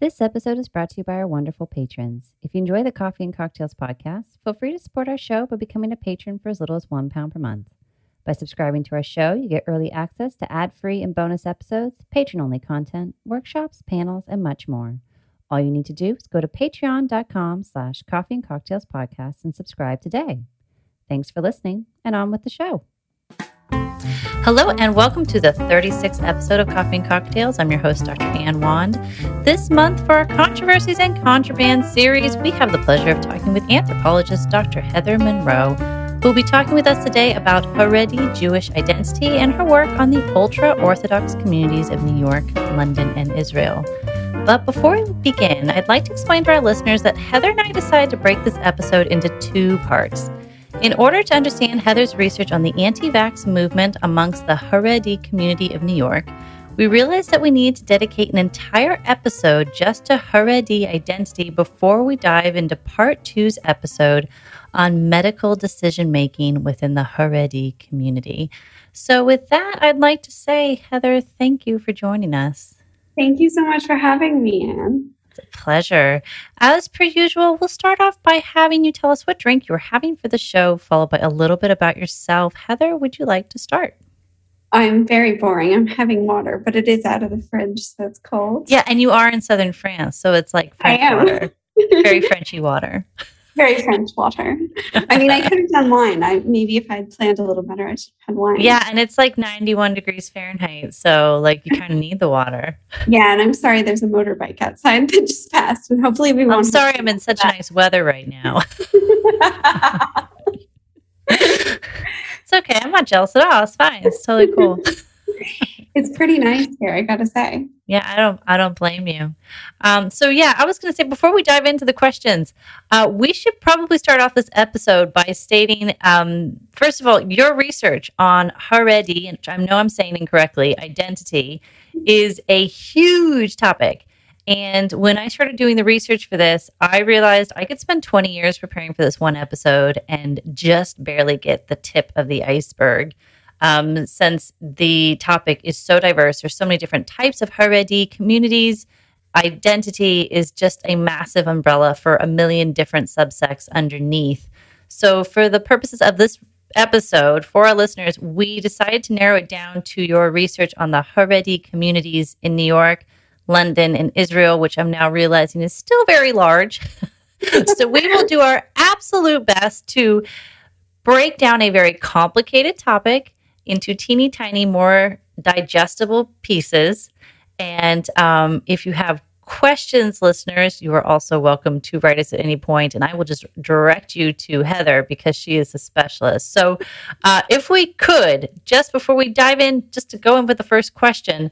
This episode is brought to you by our wonderful patrons. If you enjoy the Coffee and Cocktails podcast, feel free to support our show by becoming a patron for as little as one pound per month. By subscribing to our show, you get early access to ad-free and bonus episodes, patron-only content, workshops, panels, and much more. All you need to do is go to patreon.com slash coffee and cocktails podcast and subscribe today. Thanks for listening, and on with the show. Hello, and welcome to the 36th episode of Coffee and Cocktails. I'm your host, Dr. Ann Wand. This month, for our Controversies and Contraband series, we have the pleasure of talking with anthropologist Dr. Heather Monroe, who will be talking with us today about Haredi Jewish identity and her work on the ultra Orthodox communities of New York, London, and Israel. But before we begin, I'd like to explain to our listeners that Heather and I decided to break this episode into two parts. In order to understand Heather's research on the anti vax movement amongst the Haredi community of New York, we realized that we need to dedicate an entire episode just to Haredi identity before we dive into part two's episode on medical decision making within the Haredi community. So, with that, I'd like to say, Heather, thank you for joining us. Thank you so much for having me, Anne pleasure. As per usual, we'll start off by having you tell us what drink you're having for the show, followed by a little bit about yourself. Heather, would you like to start? I'm very boring. I'm having water, but it is out of the fridge, so it's cold. Yeah, and you are in southern France, so it's like French water, very Frenchy water very French water. I mean, I could have done wine. I maybe if I'd planned a little better, I should have had wine. Yeah, and it's like 91 degrees Fahrenheit, so like you kind of need the water. Yeah, and I'm sorry, there's a motorbike outside that just passed, and hopefully we won't. I'm sorry, I'm in such that. nice weather right now. it's okay. I'm not jealous at all. It's fine. It's totally cool it's pretty nice here, I gotta say. Yeah, I don't, I don't blame you. Um, so yeah, I was gonna say before we dive into the questions, uh, we should probably start off this episode by stating, um, first of all, your research on Haredi, which I know I'm saying incorrectly, identity, is a huge topic. And when I started doing the research for this, I realized I could spend 20 years preparing for this one episode and just barely get the tip of the iceberg um, since the topic is so diverse. There's so many different types of Haredi communities. Identity is just a massive umbrella for a million different subsects underneath. So, for the purposes of this episode, for our listeners, we decided to narrow it down to your research on the Haredi communities in New York, London, and Israel, which I'm now realizing is still very large. so, we will do our absolute best to break down a very complicated topic into teeny tiny, more digestible pieces. And um, if you have questions, listeners, you are also welcome to write us at any point, and I will just direct you to Heather because she is a specialist. So, uh, if we could, just before we dive in, just to go in with the first question,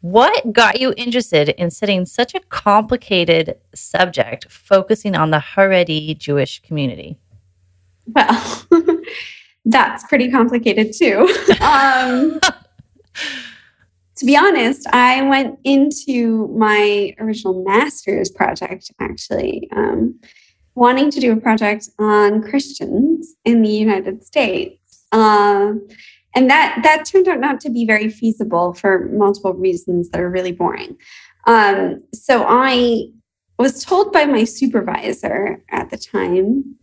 what got you interested in studying such a complicated subject, focusing on the Haredi Jewish community? Well, that's pretty complicated too. um, to be honest, I went into my original master's project actually um, wanting to do a project on Christians in the United States. Um, and that that turned out not to be very feasible for multiple reasons that are really boring. Um, so I was told by my supervisor at the time,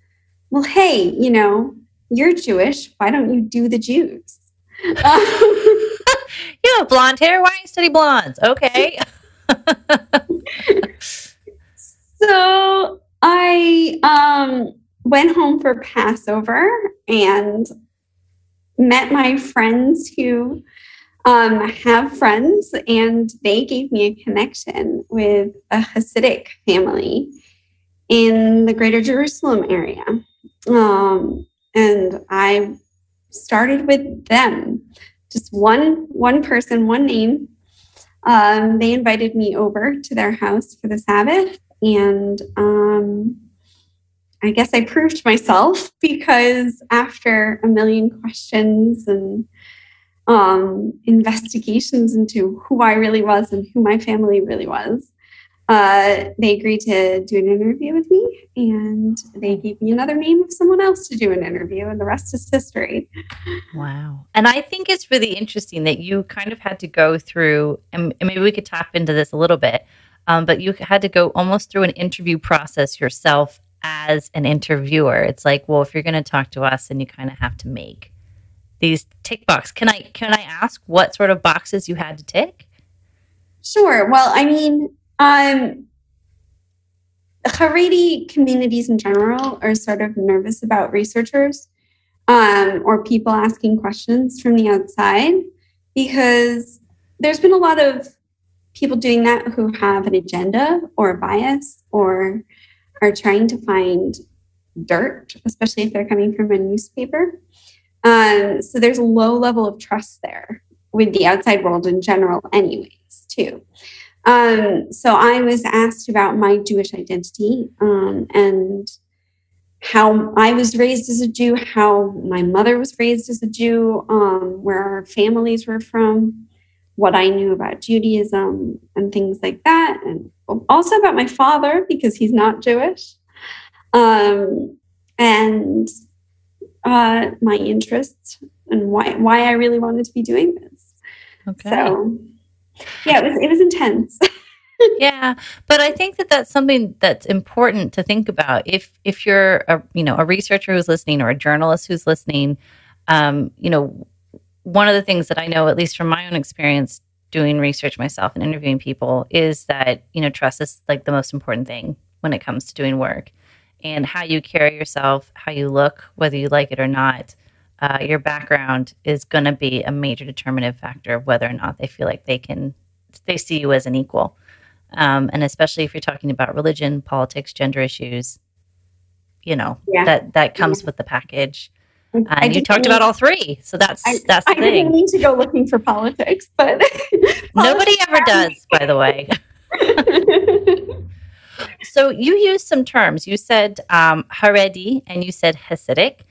well, hey, you know, you're Jewish. Why don't you do the Jews? you have blonde hair. Why don't you study blondes? Okay. so I um, went home for Passover and met my friends who um, have friends, and they gave me a connection with a Hasidic family in the greater Jerusalem area. Um, and I started with them, just one one person, one name. Um, they invited me over to their house for the Sabbath, and um, I guess I proved myself because after a million questions and um, investigations into who I really was and who my family really was, uh, they agreed to do an interview with me and they gave me another name of someone else to do an interview and the rest is history wow and i think it's really interesting that you kind of had to go through and maybe we could tap into this a little bit um, but you had to go almost through an interview process yourself as an interviewer. It's like, well, if you're going to talk to us, then you kind of have to make these tick box. Can I can I ask what sort of boxes you had to tick? Sure. Well, I mean, um, Haredi communities in general are sort of nervous about researchers um, or people asking questions from the outside because there's been a lot of people doing that who have an agenda or a bias or are trying to find dirt, especially if they're coming from a newspaper. Um, so there's a low level of trust there with the outside world in general, anyways, too. Um, so I was asked about my Jewish identity um, and how I was raised as a Jew, how my mother was raised as a Jew, um, where our families were from, what I knew about Judaism, and things like that. And also about my father, because he's not Jewish, um, and uh, my interests and why, why I really wanted to be doing this. Okay. So, yeah, it was, it was intense. yeah but i think that that's something that's important to think about if if you're a you know a researcher who's listening or a journalist who's listening um, you know one of the things that i know at least from my own experience doing research myself and interviewing people is that you know trust is like the most important thing when it comes to doing work and how you carry yourself how you look whether you like it or not uh, your background is going to be a major determinative factor of whether or not they feel like they can they see you as an equal um, and especially if you're talking about religion, politics, gender issues, you know yeah. that that comes yeah. with the package. And you talked about all three, so that's I, that's the I thing. didn't mean to go looking for politics, but nobody ever does, by the way. so you used some terms. You said um, Haredi and you said Hasidic.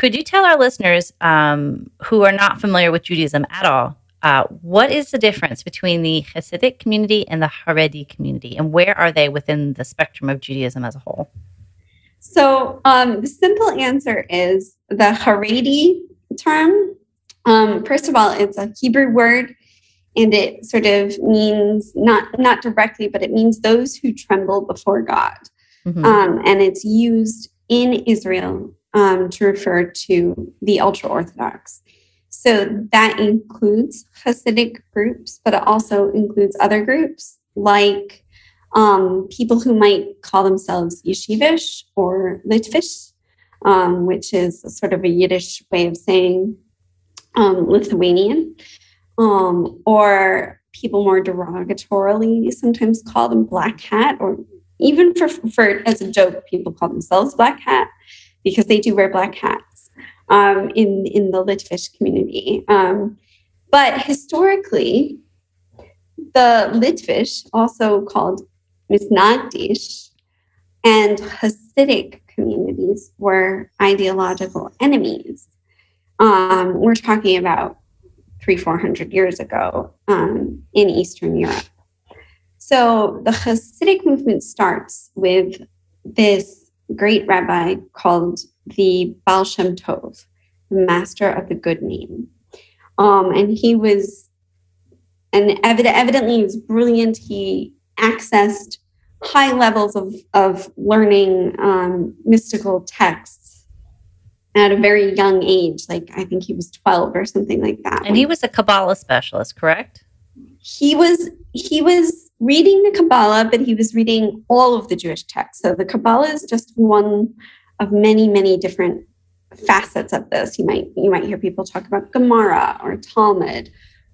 Could you tell our listeners um, who are not familiar with Judaism at all uh, what is the difference between the Hasidic community and the Haredi community, and where are they within the spectrum of Judaism as a whole? So, um, the simple answer is the Haredi term. Um, first of all, it's a Hebrew word, and it sort of means not not directly, but it means those who tremble before God, mm-hmm. um, and it's used in Israel um, to refer to the ultra Orthodox. So that includes Hasidic groups, but it also includes other groups like um, people who might call themselves Yeshivish or Litvish, um, which is sort of a Yiddish way of saying um, Lithuanian, um, or people more derogatorily sometimes call them Black Hat, or even for, for as a joke, people call themselves Black Hat because they do wear black hats um, in in the Litvish community. Um, but historically, the Litvish, also called Misnagdish, and Hasidic communities were ideological enemies. Um, we're talking about three, four hundred years ago um, in Eastern Europe. So the Hasidic movement starts with this great rabbi called the Baal Shem Tov, the master of the good name. Um, and he was, and evid- evidently he was brilliant. He accessed high levels of, of learning um, mystical texts at a very young age. Like I think he was 12 or something like that. And he was a Kabbalah specialist, correct? He was, he was reading the Kabbalah, but he was reading all of the Jewish texts. So the Kabbalah is just one of many, many different facets of this. You might you might hear people talk about Gemara or Talmud,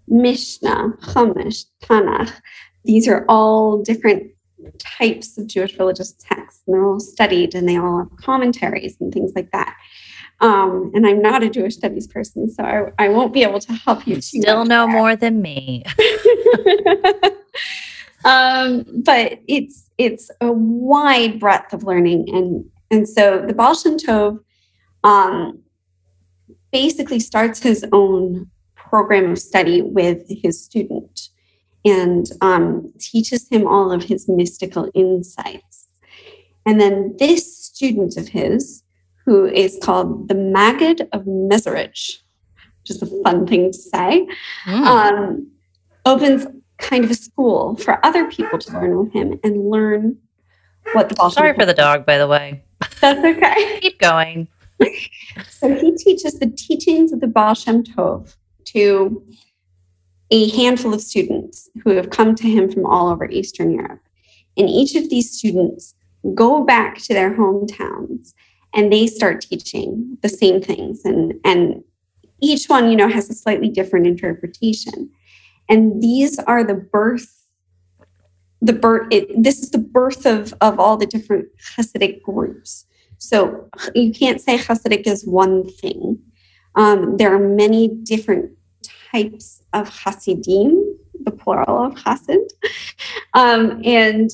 Mishnah, Chumash, Tanakh. These are all different types of Jewish religious texts, and they're all studied, and they all have commentaries and things like that. Um, and I'm not a Jewish studies person, so I, I won't be able to help you. Still know there. more than me. um, but it's it's a wide breadth of learning, and and so the Baal Shem Tov um, basically starts his own program of study with his student and um, teaches him all of his mystical insights. And then this student of his, who is called the Maggid of Mezerich, which is a fun thing to say, mm. um, opens kind of a school for other people to learn with him and learn what the Baal Sorry for the dog, by the way. That's okay. Keep going. so he teaches the teachings of the Baal Shem Tov to a handful of students who have come to him from all over Eastern Europe. And each of these students go back to their hometowns and they start teaching the same things. And, and each one, you know, has a slightly different interpretation. And these are the birth, the birth, it, this is the birth of, of all the different Hasidic groups. So you can't say Hasidic is one thing. Um, there are many different types of Hasidim, the plural of Hasid. Um, and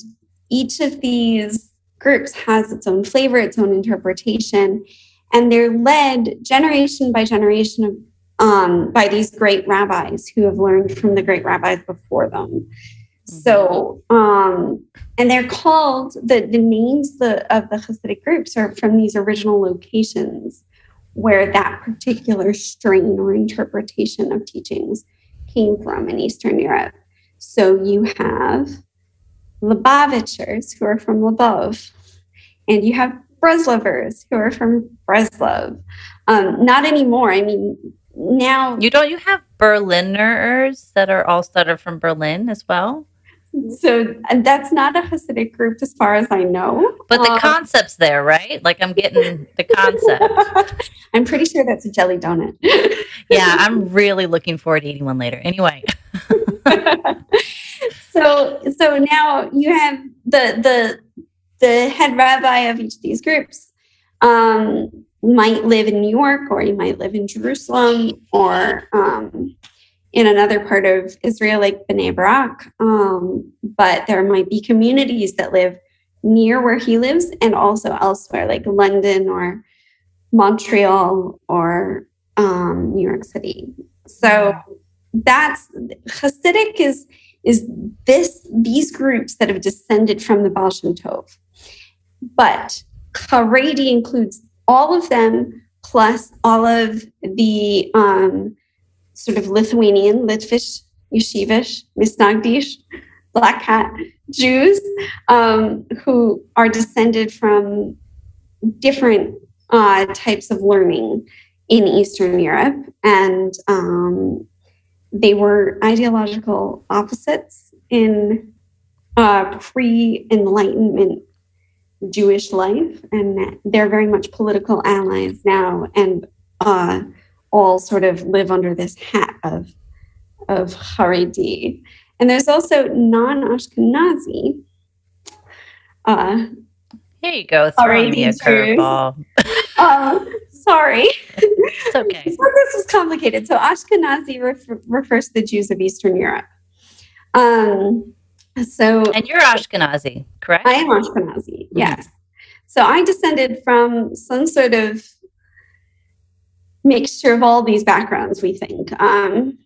each of these groups has its own flavor, its own interpretation, and they're led generation by generation um, by these great rabbis who have learned from the great rabbis before them. Mm-hmm. So, um, and they're called the the names the, of the Hasidic groups are from these original locations where that particular strain or interpretation of teachings came from in Eastern Europe. So you have Lubavitchers who are from Lubov, and you have Breslovers who are from Breslov. Um, not anymore. I mean, now you don't. You have Berliners that are all that are from Berlin as well. So that's not a Hasidic group as far as I know. But the um, concept's there, right? Like I'm getting the concept. I'm pretty sure that's a jelly donut. yeah, I'm really looking forward to eating one later. Anyway. so so now you have the the the head rabbi of each of these groups um, might live in New York or you might live in Jerusalem or um, in another part of Israel, like Bnei Barak. Um, but there might be communities that live near where he lives and also elsewhere, like London or Montreal or um, New York City. So that's Hasidic is is this these groups that have descended from the Baal Tov. But Haredi includes all of them plus all of the um, sort of Lithuanian, Litvish, Yeshivish, Misnagdish, Black Hat Jews um, who are descended from different uh, types of learning in Eastern Europe. And um, they were ideological opposites in uh, pre Enlightenment Jewish life. And they're very much political allies now. And uh, all sort of live under this hat of of Haredi. And there's also non-Ashkenazi. Uh, Here you go, throwing me a curveball. uh, sorry. It's okay. so this is complicated. So Ashkenazi ref- refers to the Jews of Eastern Europe. Um, so and you're Ashkenazi, correct? I am Ashkenazi. Mm-hmm. Yes. So I descended from some sort of mixture of all these backgrounds, we think. Um,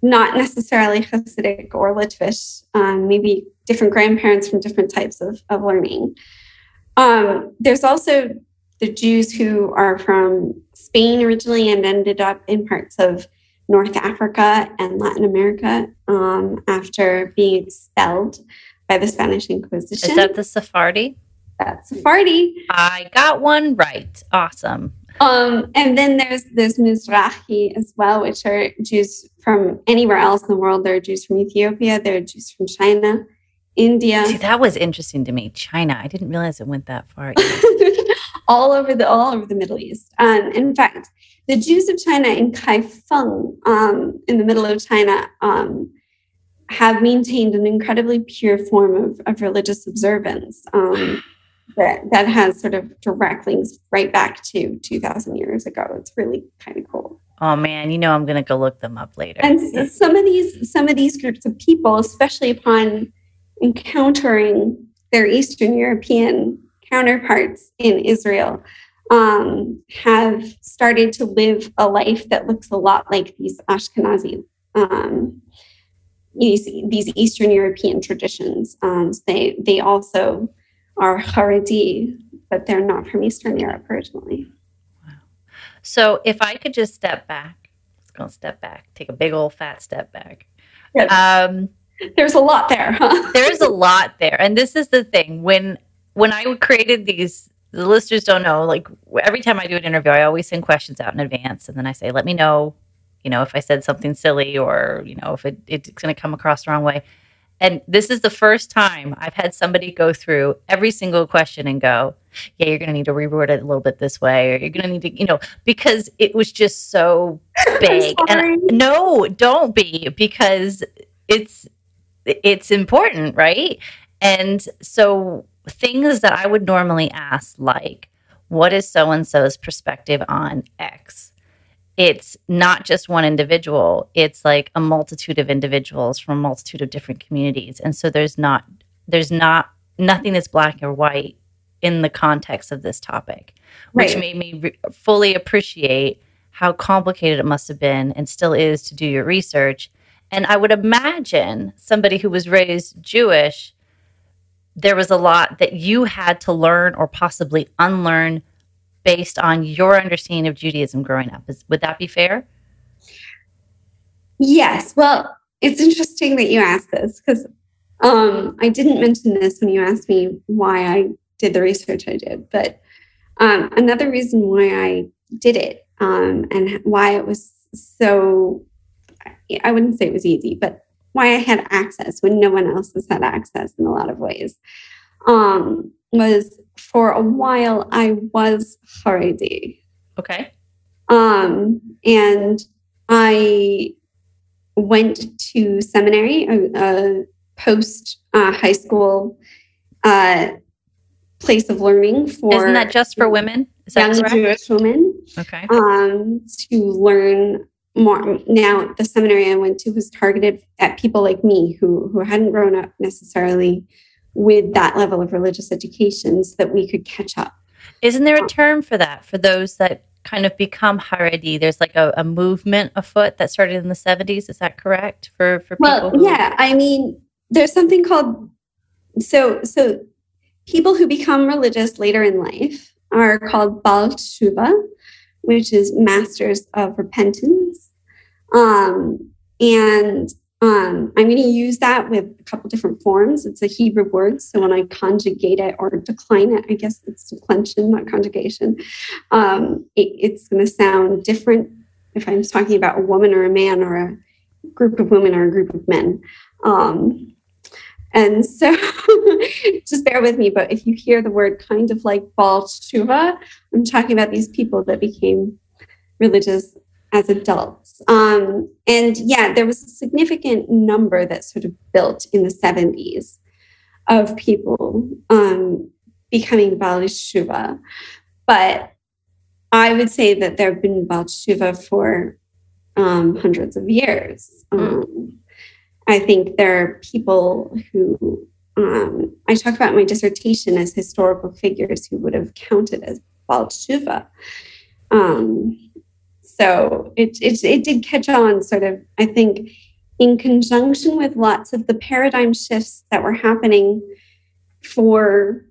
not necessarily Hasidic or Litvish, um, maybe different grandparents from different types of, of learning. Um, there's also the Jews who are from Spain originally and ended up in parts of North Africa and Latin America um, after being expelled by the Spanish Inquisition. Is that the Sephardi? That's Sephardi. I got one right. Awesome. Um, and then there's there's Mizrahi as well, which are Jews from anywhere else in the world. There are Jews from Ethiopia. There are Jews from China, India. See, that was interesting to me. China. I didn't realize it went that far. all over the all over the Middle East. Um, in fact, the Jews of China in Kaifeng, um, in the middle of China, um, have maintained an incredibly pure form of, of religious observance. Um, that that has sort of direct links right back to 2000 years ago it's really kind of cool oh man you know i'm going to go look them up later and some of these some of these groups of people especially upon encountering their eastern european counterparts in israel um, have started to live a life that looks a lot like these ashkenazi um, these, these eastern european traditions um, they they also are Haredi, but they're not from Eastern Europe originally. Wow. So if I could just step back, let's go step back, take a big old fat step back. Yes. Um, there's a lot there, huh? There's a lot there. And this is the thing. When when I created these the listeners don't know, like every time I do an interview, I always send questions out in advance and then I say, let me know, you know, if I said something silly or, you know, if it, it's going to come across the wrong way. And this is the first time I've had somebody go through every single question and go, yeah, you're going to need to reword it a little bit this way, or you're going to need to, you know, because it was just so big. and no, don't be because it's, it's important, right? And so things that I would normally ask, like, what is so and so's perspective on X? It's not just one individual, it's like a multitude of individuals from a multitude of different communities. And so there's not, there's not, nothing that's black or white in the context of this topic, which made me re- fully appreciate how complicated it must have been and still is to do your research. And I would imagine somebody who was raised Jewish there was a lot that you had to learn or possibly unlearn based on your understanding of Judaism growing up. Is, would that be fair? Yes. Well, it's interesting that you asked this because um, I didn't mention this when you asked me why I did the research I did. But um, another reason why I did it um, and why it was so, I wouldn't say it was easy, but why I had access when no one else has had access in a lot of ways. Um, was for a while I was Haredi. Okay. Um, and I went to seminary, a, a post uh, high school uh, place of learning for. Isn't that just for women? Is young Jewish women. Okay. Um, to learn more now the seminary I went to was targeted at people like me who who hadn't grown up necessarily with that level of religious education so that we could catch up. Isn't there a um, term for that for those that kind of become Haredi? There's like a, a movement afoot that started in the 70s. Is that correct for for well, people? Well, yeah. I mean, there's something called so so people who become religious later in life are called Baal Tshuva, which is Masters of Repentance. Um, and um, I'm going to use that with a couple different forms. It's a Hebrew word, so when I conjugate it or decline it, I guess it's declension, not conjugation. Um, it, it's going to sound different if I'm talking about a woman or a man or a group of women or a group of men. Um, and so just bear with me, but if you hear the word kind of like Baal Tshuva, I'm talking about these people that became religious as adults. Um, and yeah, there was a significant number that sort of built in the 70s of people um, becoming Baal Tshuva. But I would say that there have been Baal Tshuva for um, hundreds of years. Mm. I think there are people who um, I talk about my dissertation as historical figures who would have counted as Baal Tshuva. Um, so it, it, it did catch on, sort of, I think, in conjunction with lots of the paradigm shifts that were happening for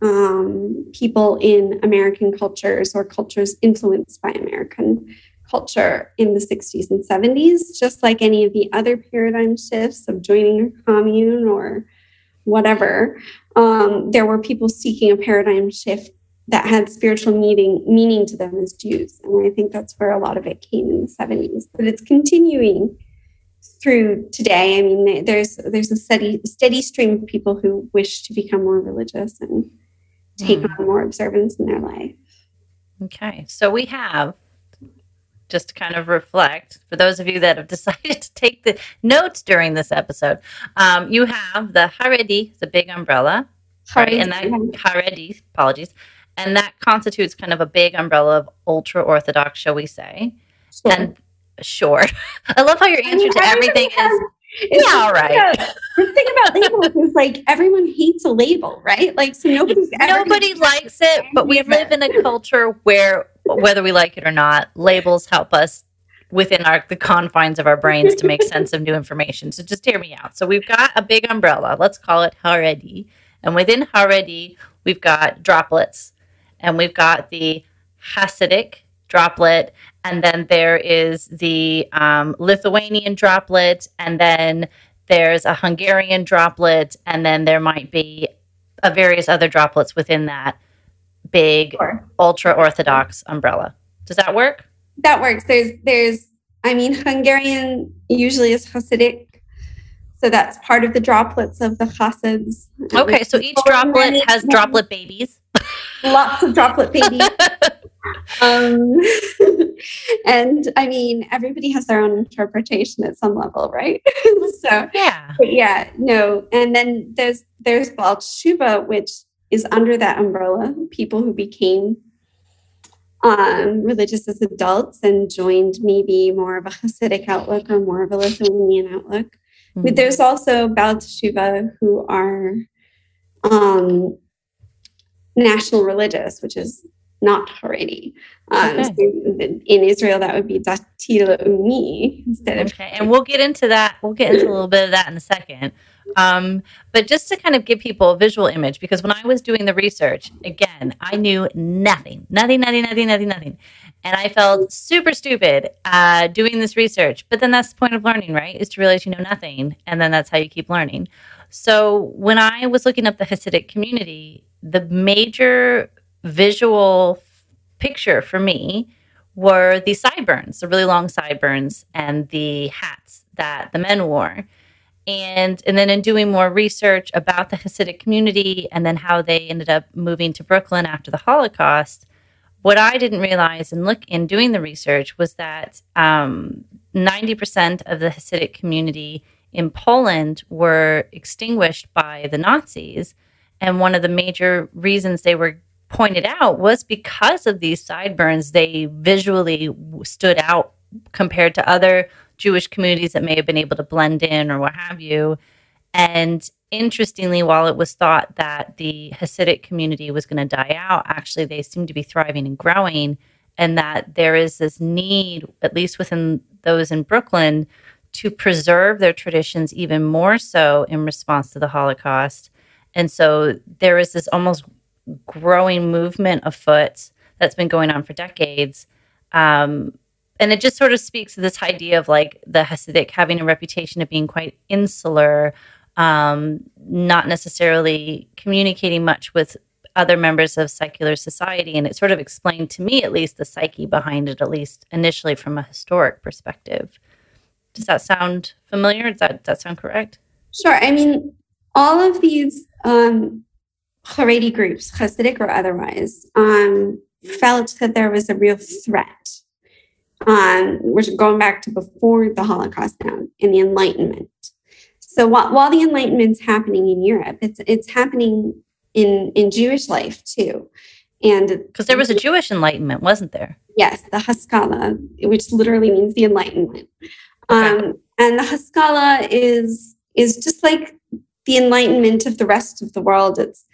um, people in American cultures or cultures influenced by American culture in the 60s and 70s, just like any of the other paradigm shifts of joining a commune or whatever. Um, there were people seeking a paradigm shift that had spiritual meaning meaning to them as Jews. And I think that's where a lot of it came in the 70s. But it's continuing through today. I mean, there's there's a steady steady stream of people who wish to become more religious and take mm. on more observance in their life. Okay. So we have just to kind of reflect for those of you that have decided to take the notes during this episode. Um, you have the Haredi, the big umbrella, right? And that Haredi, apologies, and that constitutes kind of a big umbrella of ultra orthodox, shall we say? Sure. And sure, I love how your answer I mean, to everything is. yeah, all right. the thing about labels is like everyone hates a label, right? Like so nobody's nobody likes it, but we live in a culture where whether we like it or not, labels help us within our the confines of our brains to make sense of new information. So just hear me out. So we've got a big umbrella. Let's call it Haredi. And within Haredi, we've got droplets and we've got the Hasidic droplet, and then there is the um, Lithuanian droplet, and then there's a Hungarian droplet, and then there might be a various other droplets within that big sure. ultra orthodox umbrella. Does that work? That works. There's there's I mean Hungarian usually is Hasidic. So that's part of the droplets of the Hasids. Okay, so each droplet has droplet babies. Lots of droplet babies. um, and I mean, everybody has their own interpretation at some level, right? so yeah, yeah, no. And then there's there's Baal which is under that umbrella. People who became um, religious as adults and joined maybe more of a Hasidic outlook or more of a Lithuanian outlook. Mm-hmm. But there's also Baal Teshuva who are um, national religious, which is not Haredi. Um, okay. so in Israel, that would be Dati Leumi instead of. Okay, and we'll get into that. We'll get into a little bit of that in a second. Um, but just to kind of give people a visual image, because when I was doing the research, again, I knew nothing, nothing, nothing, nothing, nothing, nothing. And I felt super stupid uh, doing this research. But then that's the point of learning, right? Is to realize you know nothing. And then that's how you keep learning. So when I was looking up the Hasidic community, the major visual picture for me were the sideburns, the really long sideburns, and the hats that the men wore. And, and then in doing more research about the Hasidic community and then how they ended up moving to Brooklyn after the Holocaust, what I didn't realize in look in doing the research was that um, 90% of the Hasidic community in Poland were extinguished by the Nazis. And one of the major reasons they were pointed out was because of these sideburns, they visually stood out compared to other Jewish communities that may have been able to blend in or what have you. And interestingly, while it was thought that the Hasidic community was going to die out, actually they seem to be thriving and growing, and that there is this need, at least within those in Brooklyn, to preserve their traditions even more so in response to the Holocaust. And so there is this almost growing movement afoot that's been going on for decades. Um, and it just sort of speaks to this idea of like the Hasidic having a reputation of being quite insular, um, not necessarily communicating much with other members of secular society. And it sort of explained to me, at least, the psyche behind it, at least initially from a historic perspective. Does that sound familiar? Does that, does that sound correct? Sure. I mean, all of these um, Haredi groups, Hasidic or otherwise, um, felt that there was a real threat. Um, we're going back to before the Holocaust now in the Enlightenment. So while, while the Enlightenment's happening in Europe, it's it's happening in in Jewish life too. And because there was a Jewish Enlightenment, wasn't there? Yes, the Haskalah, which literally means the Enlightenment. Okay. Um, and the Haskalah is is just like the Enlightenment of the rest of the world. It's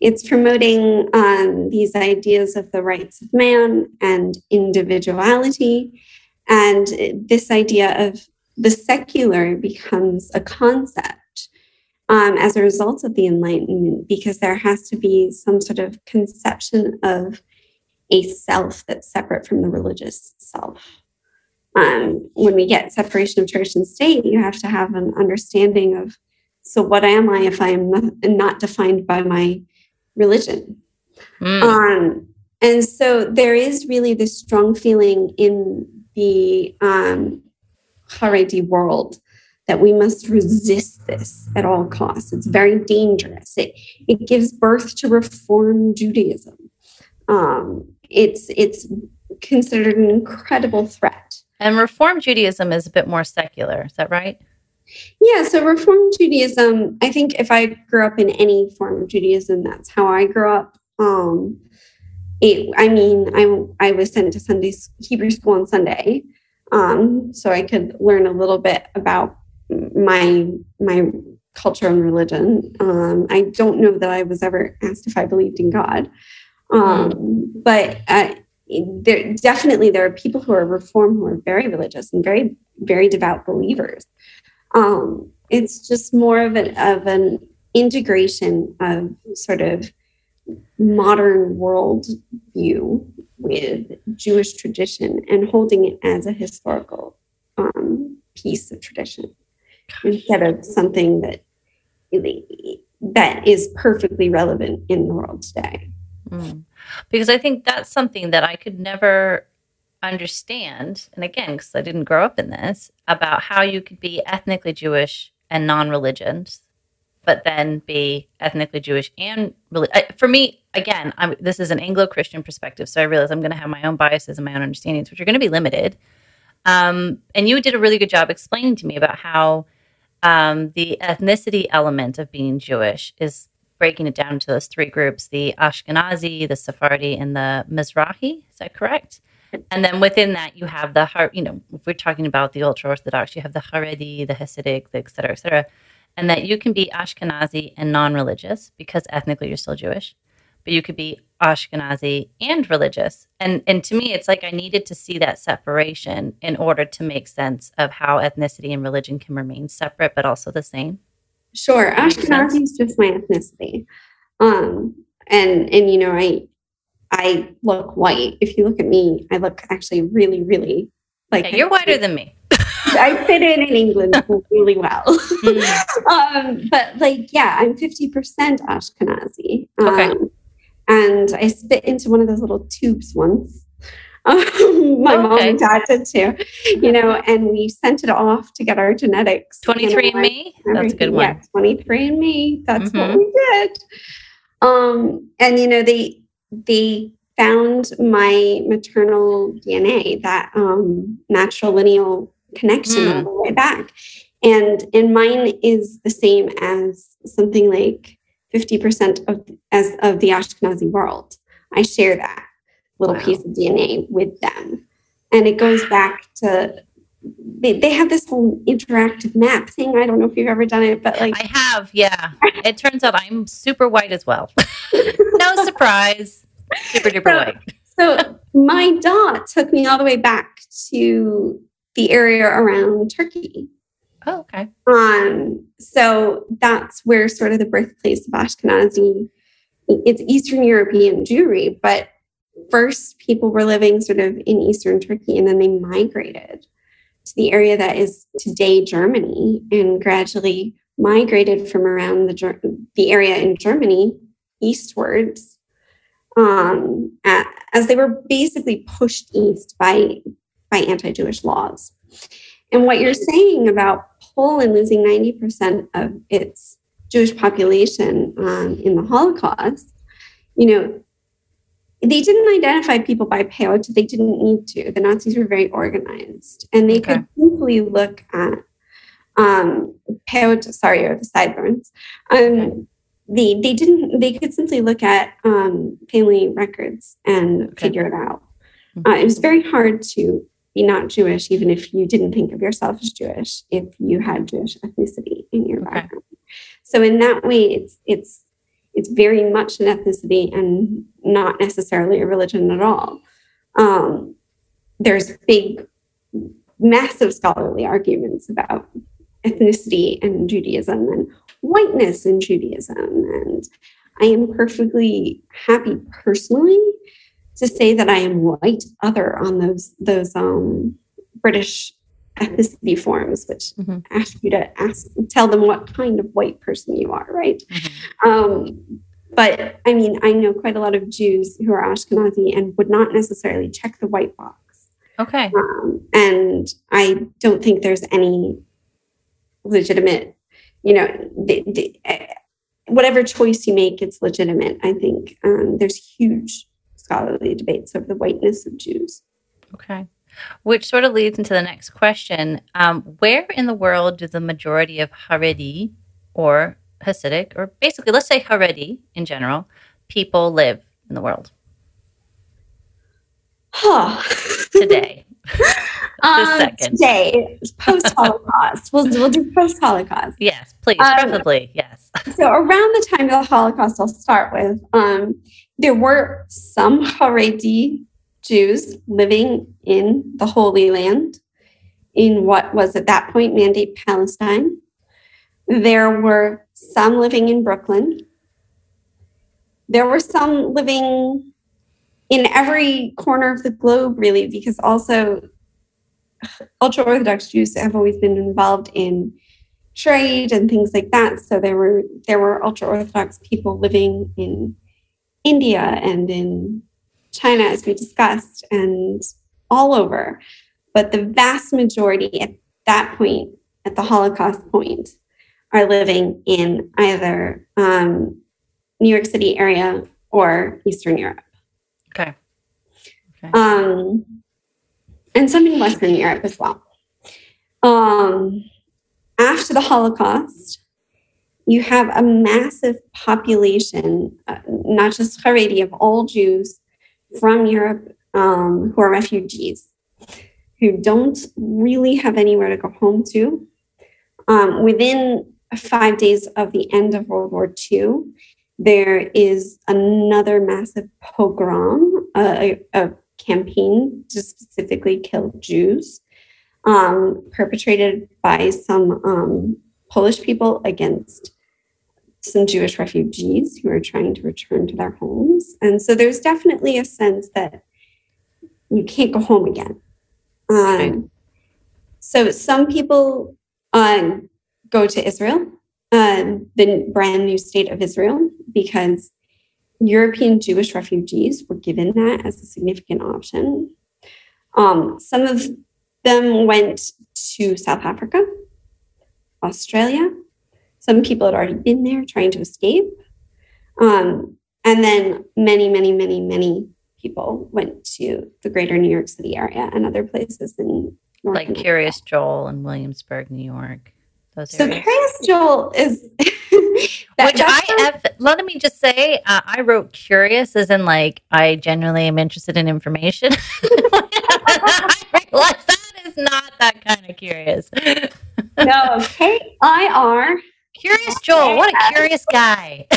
it's promoting um, these ideas of the rights of man and individuality. And this idea of the secular becomes a concept um, as a result of the Enlightenment, because there has to be some sort of conception of a self that's separate from the religious self. Um, when we get separation of church and state, you have to have an understanding of so, what am I if I'm not defined by my religion. Mm. Um, and so there is really this strong feeling in the um, Haredi world that we must resist this at all costs. It's very dangerous. It, it gives birth to Reform Judaism. Um, it's it's considered an incredible threat. And Reform Judaism is a bit more secular. Is that right? Yeah, so Reform Judaism, I think if I grew up in any form of Judaism, that's how I grew up. Um, it, I mean, I, I was sent to Sunday Hebrew school on Sunday, um, so I could learn a little bit about my my culture and religion. Um, I don't know that I was ever asked if I believed in God, um, but uh, there definitely there are people who are Reform who are very religious and very very devout believers. Um, it's just more of an of an integration of sort of modern world view with Jewish tradition and holding it as a historical um, piece of tradition. instead of something that that is perfectly relevant in the world today. Mm. Because I think that's something that I could never understand, and again, because I didn't grow up in this, about how you could be ethnically Jewish and non-religious, but then be ethnically Jewish and really. For me, again, I'm, this is an Anglo-Christian perspective, so I realize I'm going to have my own biases and my own understandings, which are going to be limited. Um, and you did a really good job explaining to me about how um, the ethnicity element of being Jewish is breaking it down into those three groups the Ashkenazi, the Sephardi, and the Mizrahi. Is that correct? And then within that, you have the, heart, you know, if we're talking about the ultra Orthodox, you have the Haredi, the Hasidic, the et cetera, et cetera. And that you can be Ashkenazi and non religious because ethnically you're still Jewish, but you could be Ashkenazi and religious. And, and to me, it's like I needed to see that separation in order to make sense of how ethnicity and religion can remain separate, but also the same. Sure. Ashkenazi is just my ethnicity. Um, and, and, you know, I, I look white. If you look at me, I look actually really, really like yeah, you're whiter than me. I fit in in England really well. Mm. um, but like, yeah, I'm 50% Ashkenazi. Um, okay. And I spit into one of those little tubes once. Um, my okay. mom and dad did too, you know, and we sent it off to get our genetics. 23 and me? That's a good one. Yeah, 23 and me. That's mm-hmm. what we did. Um, and you know, they they found my maternal DNA, that um, natural lineal connection mm. all the way back. And and mine is the same as something like 50% of as of the Ashkenazi world. I share that little wow. piece of DNA with them. And it goes back to they, they have this whole interactive map thing. I don't know if you've ever done it, but like I have, yeah. it turns out I'm super white as well. no surprise. Super duper so, white. so my dot took me all the way back to the area around Turkey. Oh, okay. Um, so that's where sort of the birthplace of Ashkenazi, it's Eastern European Jewry, but first people were living sort of in Eastern Turkey and then they migrated to the area that is today Germany and gradually migrated from around the, the area in Germany eastwards um, as they were basically pushed east by, by anti Jewish laws. And what you're saying about Poland losing 90% of its Jewish population um, in the Holocaust, you know, they didn't identify people by Peyot. They didn't need to. The Nazis were very organized, and they okay. could simply look at um, Peyot, sorry, or the sideburns. Um, they they didn't. They could simply look at um, family records and okay. figure it out. Mm-hmm. Uh, it was very hard to be not Jewish, even if you didn't think of yourself as Jewish, if you had Jewish ethnicity in your okay. background. So in that way, it's it's it's very much an ethnicity and not necessarily a religion at all. Um, there's big, massive scholarly arguments about ethnicity and Judaism and whiteness in Judaism. And I am perfectly happy personally to say that I am white other on those those um, British ethnicity forms, which mm-hmm. ask you to ask tell them what kind of white person you are, right? Mm-hmm. Um, but I mean, I know quite a lot of Jews who are Ashkenazi and would not necessarily check the white box. Okay. Um, and I don't think there's any legitimate, you know, the, the, uh, whatever choice you make, it's legitimate. I think um, there's huge scholarly debates over the whiteness of Jews. Okay. Which sort of leads into the next question. Um, where in the world do the majority of Haredi or Hasidic, or basically, let's say Haredi in general, people live in the world? today. um, today, post Holocaust. we'll, we'll do post Holocaust. Yes, please, um, yes. so, around the time of the Holocaust, I'll start with um, there were some Haredi Jews living in the Holy Land, in what was at that point Mandate Palestine. There were some living in Brooklyn. There were some living in every corner of the globe, really, because also ultra Orthodox Jews have always been involved in trade and things like that. So there were there were ultra orthodox people living in India and in China, as we discussed, and all over. But the vast majority at that point, at the Holocaust point, are living in either um, New York City area or Eastern Europe. Okay. okay. Um, and some in Western Europe as well. Um, after the Holocaust, you have a massive population, uh, not just Haredi, of all Jews from Europe um, who are refugees, who don't really have anywhere to go home to. Um, within five days of the end of World War II, there is another massive pogrom, a, a, campaign to specifically kill Jews, um, perpetrated by some um, Polish people against some Jewish refugees who are trying to return to their homes. And so there's definitely a sense that you can't go home again. Um, so some people um, go to Israel, um, the brand new state of Israel, because European Jewish refugees were given that as a significant option. Um, some of them went to South Africa, Australia. Some people had already been there trying to escape. Um, and then many, many, many, many people went to the greater New York City area and other places in North like America. Kiryas Joel in Williamsburg, New York. Those so Kiryas Joel is that, which I have. Let me just say, uh, I wrote curious as in like I genuinely am interested in information. I that is not that kind of curious. no, K I R. Kiryas Joel, what a curious guy.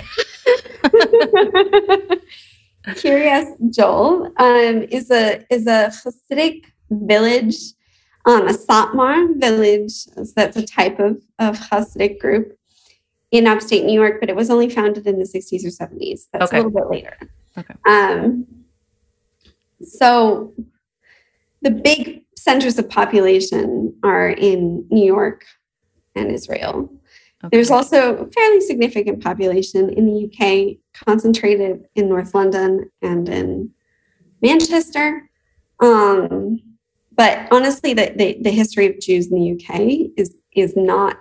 Kiryas Joel um, is a is a Hasidic village, um, a Satmar village. So that's a type of, of Hasidic group in upstate New York, but it was only founded in the 60s or 70s. That's okay. a little bit later. Okay. Um, so the big centers of population are in New York and Israel. Okay. There's also a fairly significant population in the UK, concentrated in North London and in Manchester. Um, but honestly, the, the, the, history of Jews in the UK is, is not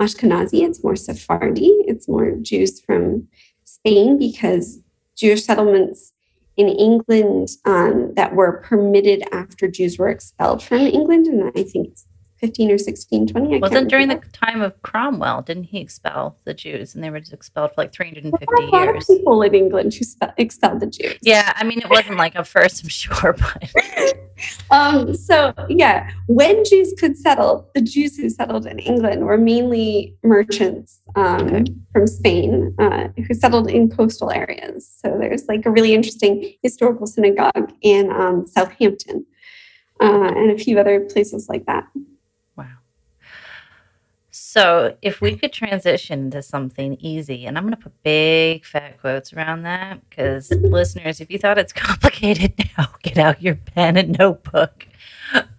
Ashkenazi, it's more Sephardi, it's more Jews from Spain because Jewish settlements in England um, that were permitted after Jews were expelled from England, and I think 15 or 16, 20. I Wasn't during the time of Cromwell, didn't he expel the Jews and they were expelled for like 350 years? A lot of people in England who spe- expelled the Jews. Yeah, I mean, it wasn't like a first, I'm sure, but. um, so, yeah, when Jews could settle, the Jews who settled in England were mainly merchants um, okay. from Spain uh, who settled in coastal areas. So, there's like a really interesting historical synagogue in um, Southampton. Uh, and a few other places like that. So, if we could transition to something easy, and I'm going to put big fat quotes around that because listeners, if you thought it's complicated now, get out your pen and notebook.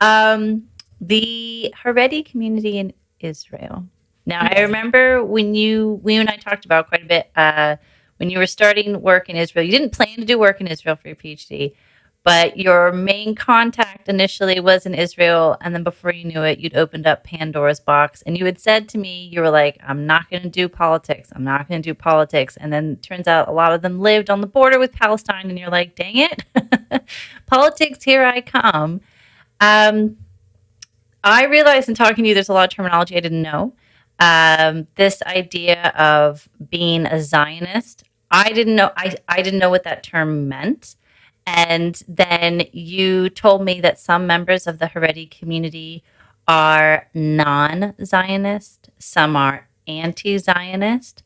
Um, the Haredi community in Israel. Now, I remember when you, we and I talked about quite a bit uh, when you were starting work in Israel. You didn't plan to do work in Israel for your PhD, but your main contact initially was in Israel. And then before you knew it, you'd opened up Pandora's box and you had said to me, you were like, I'm not going to do politics. I'm not going to do politics. And then turns out a lot of them lived on the border with Palestine. And you're like, dang it, politics, here I come. Um, I realized in talking to you, there's a lot of terminology I didn't know. Um, this idea of being a Zionist, I didn't know. I, I didn't know what that term meant. And then you told me that some members of the Haredi community are non Zionist, some are anti Zionist,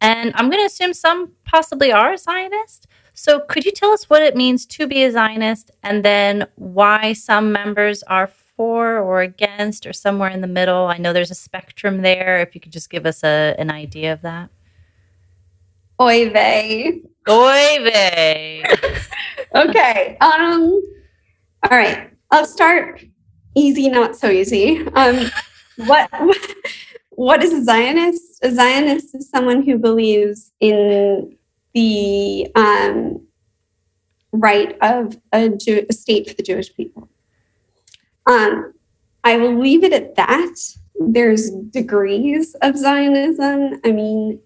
and I'm going to assume some possibly are Zionist. So, could you tell us what it means to be a Zionist and then why some members are for or against or somewhere in the middle? I know there's a spectrum there. If you could just give us a, an idea of that. Oy vey. Oy vey. okay. Um, all right. I'll start easy, not so easy. Um, what what is a Zionist? A Zionist is someone who believes in the um, right of a, Jew- a, state for the Jewish people. Um, I will leave it at that. There's degrees of Zionism. I mean,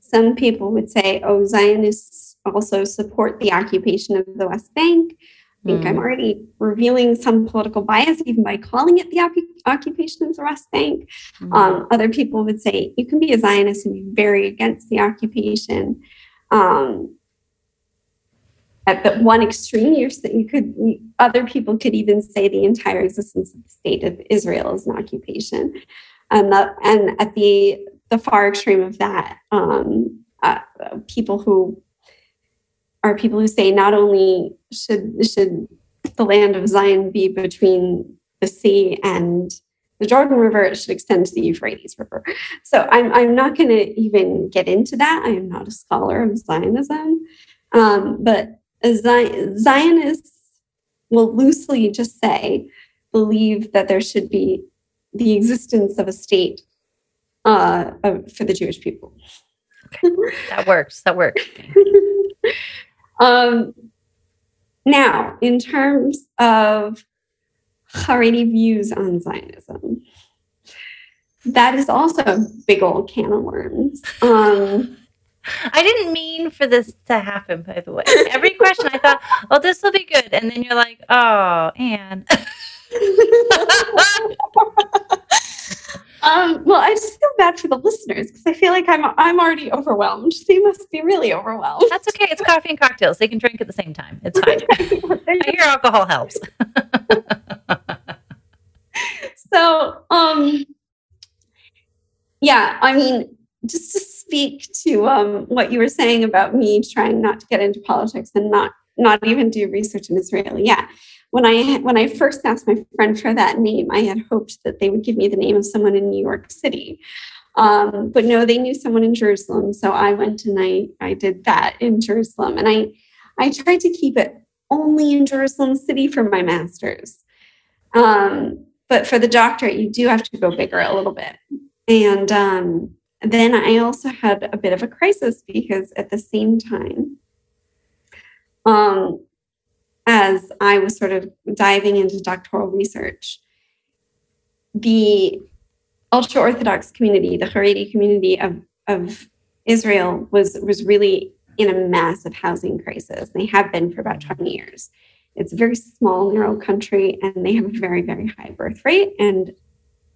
some people would say, oh, Zionists also support the occupation of the West Bank. I think mm. I'm already revealing some political bias even by calling it the op- occupation of the West Bank. Mm. Um, other people would say you can be a Zionist and be very against the occupation. Um, at the one extreme, you're, you could other people could even say the entire existence of the state of Israel is an occupation, and the, and at the the far extreme of that, um, uh, people who are people who say not only should should the land of Zion be between the sea and the Jordan River, it should extend to the Euphrates River. So I'm, I'm not going to even get into that. I am not a scholar of Zionism. Um, but Zionists will loosely just say, believe that there should be the existence of a state uh, for the Jewish people. Okay. That works. That works. um, now, in terms of Haredi views on Zionism, that is also a big old can of worms. Um, I didn't mean for this to happen, by the way. Every question I thought, oh, this will be good. And then you're like, oh, and. um, well, I just feel bad for the listeners because I feel like I'm I'm already overwhelmed. They must be really overwhelmed. That's okay. It's coffee and cocktails. They can drink at the same time. It's fine. I hear alcohol helps. so, um, yeah, I mean, just to speak to um, what you were saying about me trying not to get into politics and not not even do research in Israel. Yeah, when I when I first asked my friend for that name, I had hoped that they would give me the name of someone in New York City. Um, but no, they knew someone in Jerusalem, so I went and I I did that in Jerusalem, and I I tried to keep it only in Jerusalem City for my master's. Um, but for the doctorate, you do have to go bigger a little bit, and um, then I also had a bit of a crisis because at the same time, um, as I was sort of diving into doctoral research, the ultra Orthodox community, the Haredi community of, of Israel, was, was really in a massive housing crisis. They have been for about 20 years. It's a very small, narrow country, and they have a very, very high birth rate. And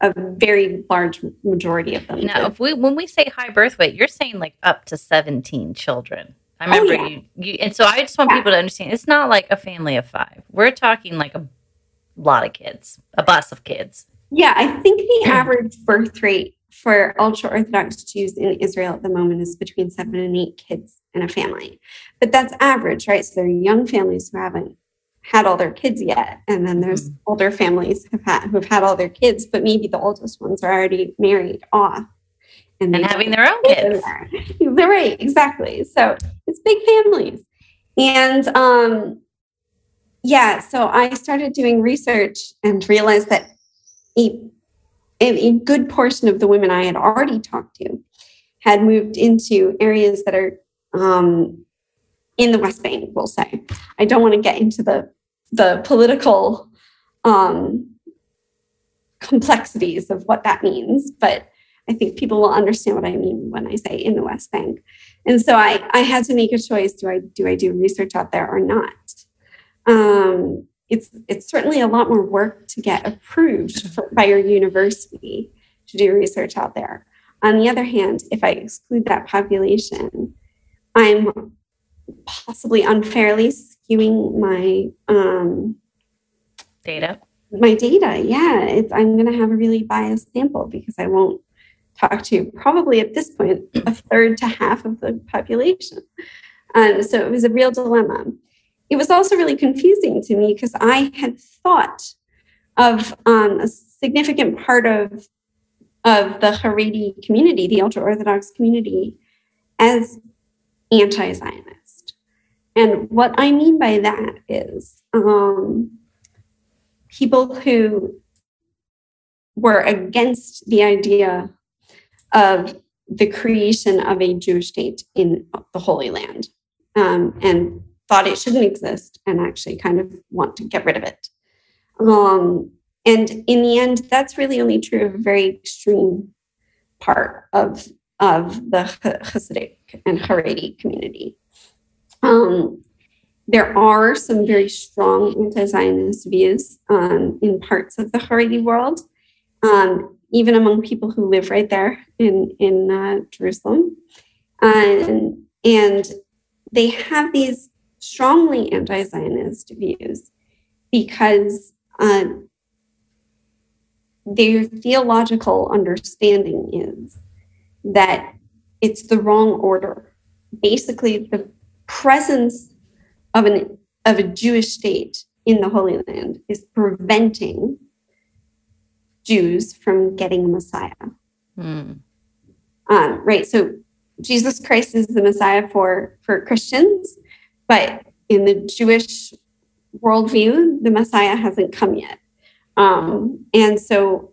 a very large majority of them. Now, if we when we say high birth weight, you're saying like up to 17 children. I remember oh, yeah. you, you, and so I just want yeah. people to understand it's not like a family of five. We're talking like a lot of kids, a bus of kids. Yeah, I think the average birth rate for ultra Orthodox Jews in Israel at the moment is between seven and eight kids in a family. But that's average, right? So they're young families who haven't had all their kids yet. And then there's mm-hmm. older families who've had, who've had all their kids, but maybe the oldest ones are already married off. And, and having their own kids. They're right, exactly. So it's big families. And um, yeah, so I started doing research and realized that a, a good portion of the women I had already talked to had moved into areas that are um, in the West Bank, we'll say. I don't want to get into the the political um, complexities of what that means, but I think people will understand what I mean when I say in the West Bank. And so I, I had to make a choice: do I do I do research out there or not? Um, it's it's certainly a lot more work to get approved for, by your university to do research out there. On the other hand, if I exclude that population, I'm possibly unfairly skewing my um, data. My data, yeah, it's I'm going to have a really biased sample because I won't talk to probably at this point a third to half of the population. Um, so it was a real dilemma. It was also really confusing to me because I had thought of um, a significant part of of the Haredi community, the ultra Orthodox community, as anti-Zionist. And what I mean by that is um, people who were against the idea of the creation of a Jewish state in the Holy Land um, and thought it shouldn't exist and actually kind of want to get rid of it. Um, and in the end, that's really only true of a very extreme part of, of the Hasidic and Haredi community. Um, there are some very strong anti-Zionist views um, in parts of the Haredi world, um, even among people who live right there in in uh, Jerusalem, and and they have these strongly anti-Zionist views because uh, their theological understanding is that it's the wrong order. Basically, the presence of an of a Jewish state in the Holy Land is preventing Jews from getting a Messiah. Mm. Um, right. So Jesus Christ is the Messiah for for Christians, but in the Jewish worldview, the Messiah hasn't come yet. Um, and so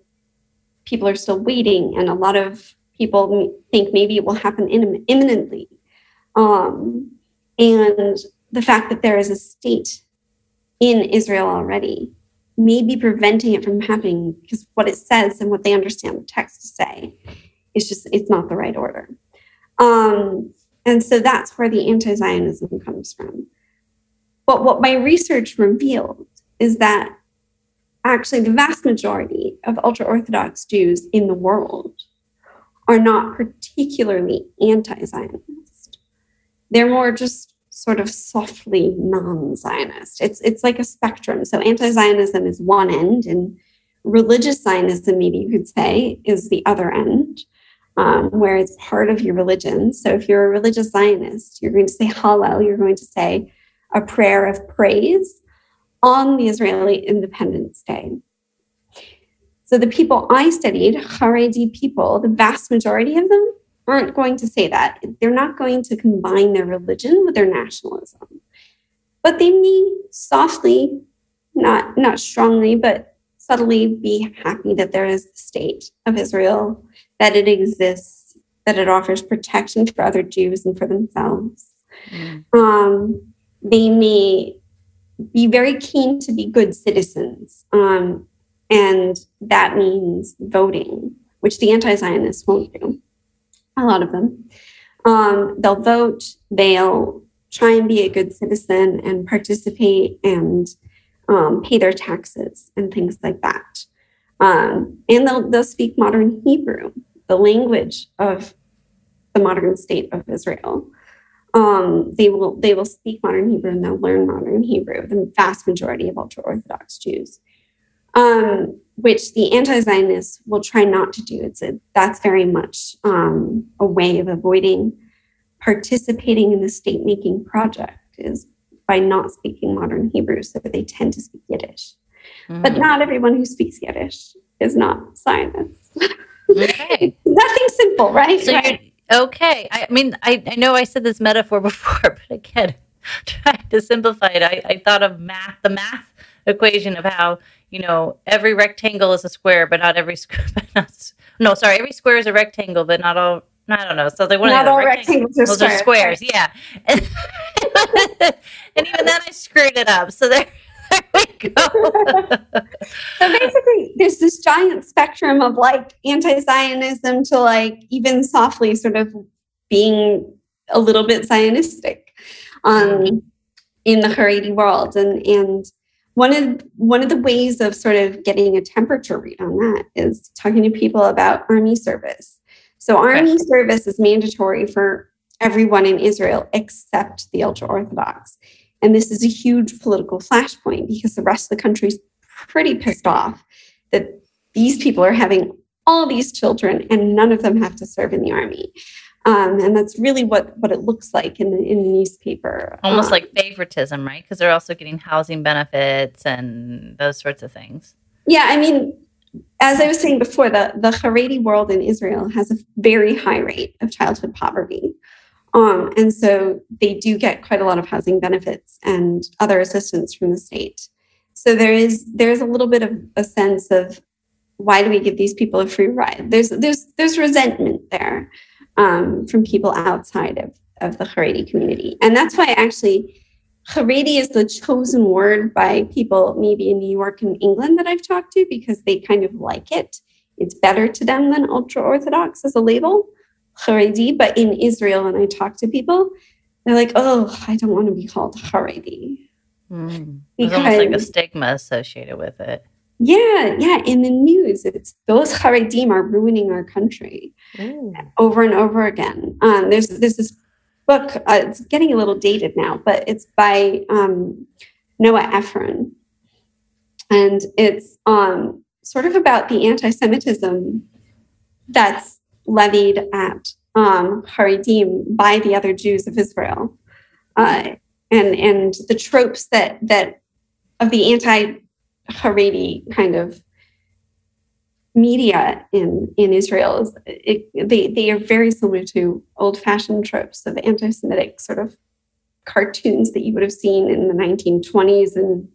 people are still waiting, and a lot of people think maybe it will happen in, imminently. Um, and the fact that there is a state in Israel already may be preventing it from happening because what it says and what they understand the text to say is just it's not the right order. Um, and so that's where the anti-Zionism comes from. But what my research revealed is that actually the vast majority of ultra-Orthodox Jews in the world are not particularly anti-Zionist. They're more just sort of softly non-Zionist. It's it's like a spectrum. So anti-Zionism is one end, and religious Zionism, maybe you could say, is the other end, um, where it's part of your religion. So if you're a religious Zionist, you're going to say Hallel, you're going to say a prayer of praise on the Israeli Independence Day. So the people I studied, Haredi people, the vast majority of them aren't going to say that. They're not going to combine their religion with their nationalism. But they may softly, not, not strongly, but subtly be happy that there is the state of Israel, that it exists, that it offers protection for other Jews and for themselves. Mm. Um, they may be very keen to be good citizens. Um, and that means voting, which the anti Zionists won't do a lot of them. Um, they'll vote, they'll try and be a good citizen and participate and um, pay their taxes and things like that. Um, and they'll, they'll speak modern Hebrew, the language of the modern state of Israel. Um, they will they will speak modern Hebrew and they'll learn modern Hebrew. The vast majority of ultra Orthodox Jews um, which the anti-Zionists will try not to do. It's a, that's very much um, a way of avoiding participating in the state-making project is by not speaking modern Hebrew, so they tend to speak Yiddish. Mm. But not everyone who speaks Yiddish is not Zionist. Okay. Nothing simple, right? So right. okay. I mean, I, I know I said this metaphor before, but again, trying to simplify it, I, I thought of math, the math equation of how you know, every rectangle is a square, but not every square. no, sorry, every square is a rectangle, but not all. I don't know. So they want not all rectangles, are squares. Are squares. Yeah, and, and even then I screwed it up. So there. There we go. so basically, there's this giant spectrum of like anti-Zionism to like even softly sort of being a little bit Zionistic um, mm-hmm. in the Haredi world, and and one of one of the ways of sort of getting a temperature read on that is talking to people about army service. So army service is mandatory for everyone in Israel except the ultra orthodox. And this is a huge political flashpoint because the rest of the country is pretty pissed off that these people are having all these children and none of them have to serve in the army. Um, and that's really what what it looks like in the in the newspaper. Almost um, like favoritism, right? Because they're also getting housing benefits and those sorts of things. Yeah, I mean, as I was saying before, the the Haredi world in Israel has a very high rate of childhood poverty. Um, and so they do get quite a lot of housing benefits and other assistance from the state. So there is there's a little bit of a sense of why do we give these people a free ride? There's there's there's resentment there um, from people outside of, of the Haredi community. And that's why actually Haredi is the chosen word by people maybe in New York and England that I've talked to because they kind of like it. It's better to them than ultra Orthodox as a label, Haredi. But in Israel, when I talk to people, they're like, oh, I don't want to be called Haredi. Mm. There's almost like a stigma associated with it. Yeah, yeah. In the news, it's those Haredim are ruining our country Ooh. over and over again. Um, there's there's this book. Uh, it's getting a little dated now, but it's by um, Noah Efron, and it's um, sort of about the anti-Semitism that's levied at um, Haredim by the other Jews of Israel, uh, and and the tropes that that of the anti-Haredi kind of media in in Israel is it, they they are very similar to old-fashioned tropes of anti-Semitic sort of cartoons that you would have seen in the 1920s in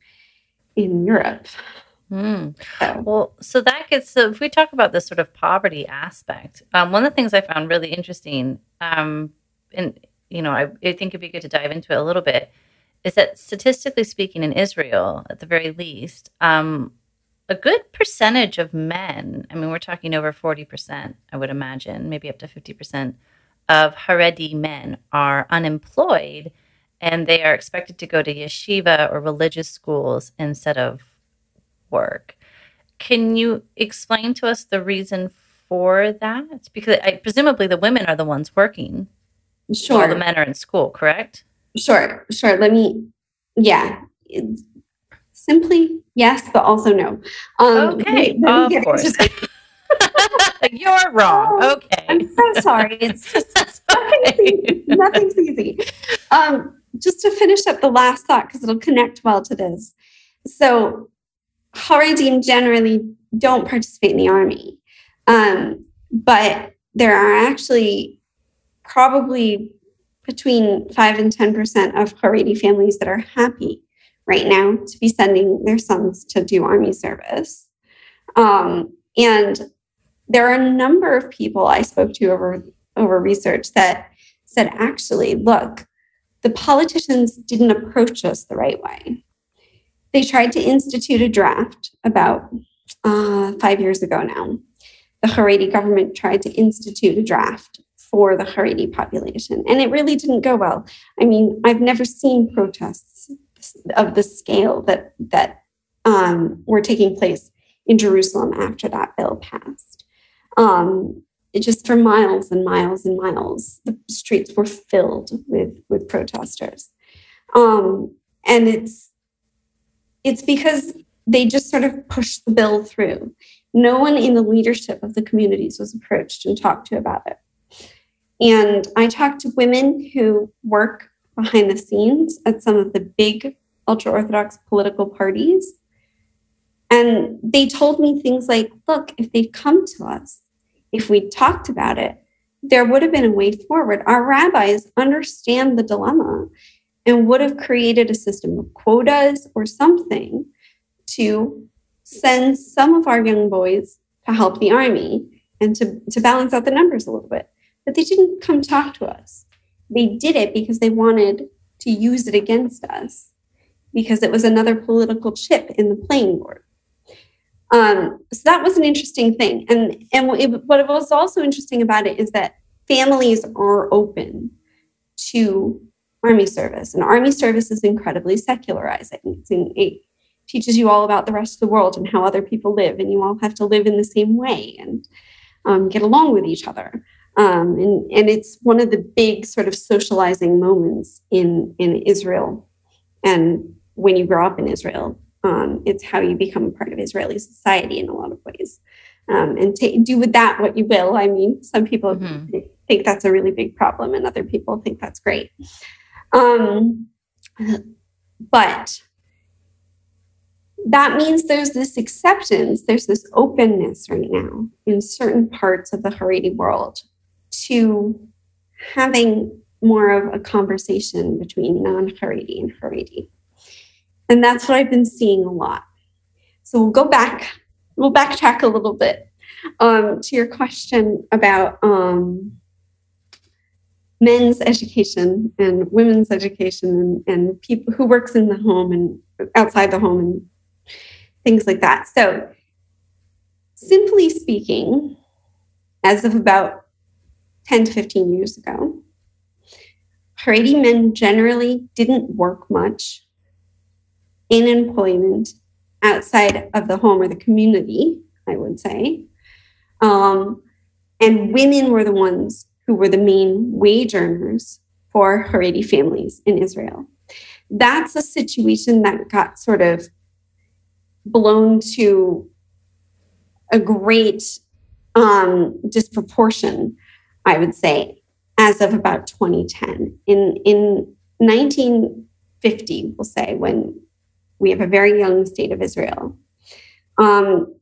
in Europe. Mm. So. Well, so that gets so if we talk about this sort of poverty aspect, um, one of the things I found really interesting, um, and you know, I, I think it'd be good to dive into it a little bit, is that statistically speaking, in Israel, at the very least, um, a good percentage of men, I mean, we're talking over 40%, I would imagine, maybe up to 50% of Haredi men are unemployed and they are expected to go to yeshiva or religious schools instead of work. Can you explain to us the reason for that? Because I, presumably the women are the ones working. Sure. While the men are in school, correct? Sure, sure. Let me, yeah. Simply yes, but also no. Um, okay, of course. You're wrong. Oh, okay. I'm so sorry. It's just nothing's, easy. nothing's easy. Um, just to finish up the last thought, because it'll connect well to this. So, Haredim generally don't participate in the army, um, but there are actually probably between 5 and 10% of Haredi families that are happy right now to be sending their sons to do army service. Um, and there are a number of people I spoke to over, over research that said, actually, look, the politicians didn't approach us the right way. They tried to institute a draft about uh, five years ago now. The Haredi government tried to institute a draft for the Haredi population, and it really didn't go well. I mean, I've never seen protests of the scale that that um, were taking place in Jerusalem after that bill passed. Um, just for miles and miles and miles, the streets were filled with with protesters, um, and it's it's because they just sort of pushed the bill through. No one in the leadership of the communities was approached and talked to about it. And I talked to women who work behind the scenes at some of the big ultra Orthodox political parties. And they told me things like, look, if they'd come to us, if we'd talked about it, there would have been a way forward. Our rabbis understand the dilemma and would have created a system of quotas or something to send some of our young boys to help the army and to, to balance out the numbers a little bit. But they didn't come talk to us. They did it because they wanted to use it against us because it was another political chip in the playing board. Um, so that was an interesting thing. And, and it, what was also interesting about it is that families are open to army service. And army service is incredibly secularizing. it teaches you all about the rest of the world and how other people live, and you all have to live in the same way and um, get along with each other. Um, and, and it's one of the big sort of socializing moments in, in Israel. And when you grow up in Israel, um, it's how you become a part of Israeli society in a lot of ways. Um, and t- do with that what you will. I mean, some people mm-hmm. think that's a really big problem, and other people think that's great. Um, but that means there's this acceptance, there's this openness right now in certain parts of the Haredi world to having more of a conversation between non Haredi and Haredi. And that's what I've been seeing a lot. So we'll go back we'll backtrack a little bit um, to your question about um, men's education and women's education and, and people who works in the home and outside the home and things like that. So, simply speaking, as of about 10 to 15 years ago, Haredi men generally didn't work much in employment outside of the home or the community, I would say. Um, and women were the ones who were the main wage earners for Haredi families in Israel. That's a situation that got sort of blown to a great um, disproportion, I would say, as of about 2010. In, in 1950, we'll say, when we have a very young state of Israel, um,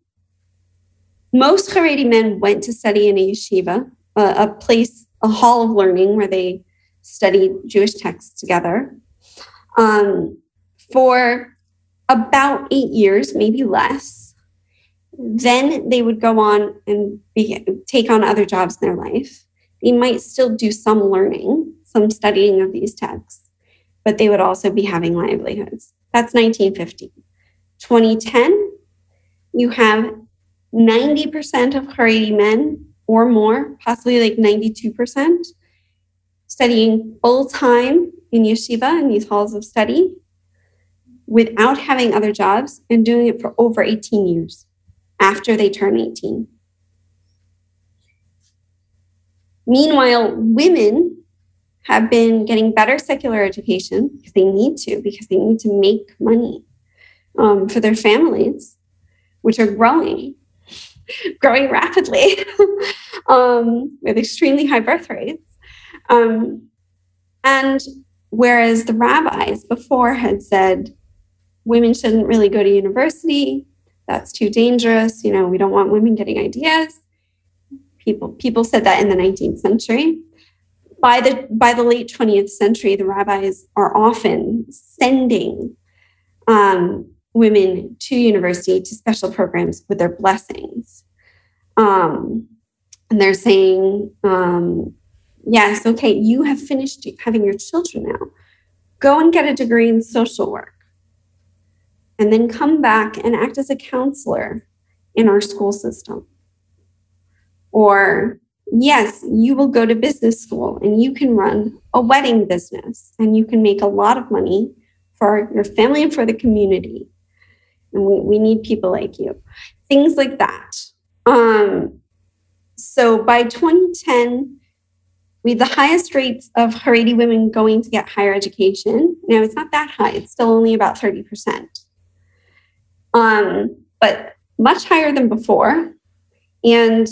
most Haredi men went to study in a yeshiva, a, a place, a hall of learning where they studied Jewish texts together. Um, for about eight years, maybe less. Then they would go on and be, take on other jobs in their life. They might still do some learning, some studying of these texts, but they would also be having livelihoods. That's 1950. 2010, you have 90% of Haredi men or more, possibly like 92%, studying full time in yeshiva in these halls of study without having other jobs and doing it for over 18 years after they turn 18. Meanwhile, women have been getting better secular education because they need to, because they need to make money um, for their families, which are growing, growing rapidly um, with extremely high birth rates. Um, and whereas the rabbis before had said, women shouldn't really go to university. That's too dangerous. You know, we don't want women getting ideas. People people said that in the 19th century. By the by the late 20th century, the rabbis are often sending um, women to university to special programs with their blessings. Um, and they're saying, um, yes, okay, you have finished having your children now. Go and get a degree in social work and then come back and act as a counselor in our school system. Or, yes, you will go to business school and you can run a wedding business and you can make a lot of money for your family and for the community. And we, we need people like you. Things like that. Um, so by 2010, we have the highest rates of Haredi women going to get higher education. Now, it's not that high, it's still only about 30% um, but much higher than before. And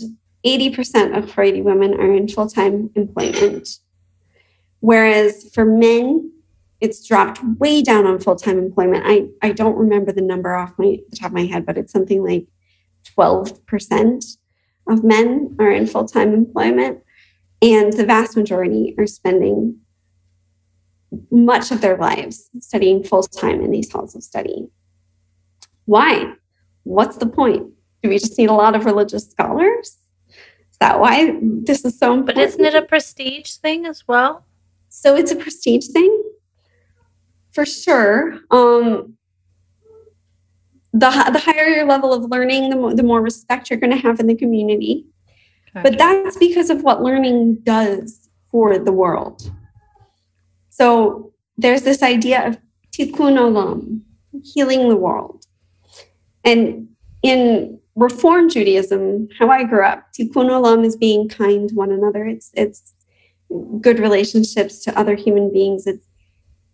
80% of Haredi women are in full time employment. Whereas for men, it's dropped way down on full time employment. I, I don't remember the number off my the top of my head, but it's something like 12% of men are in full time employment. And the vast majority are spending much of their lives studying full time in these halls of study. Why? What's the point? Do we just need a lot of religious scholars? That why this is so important? But isn't it a prestige thing as well? So it's a prestige thing for sure. Um, the, the higher your level of learning, the more, the more respect you're going to have in the community. But that's because of what learning does for the world. So there's this idea of tikkun olam, healing the world. And in Reform Judaism, how I grew up, tikkun olam is being kind to one another. It's it's good relationships to other human beings. It's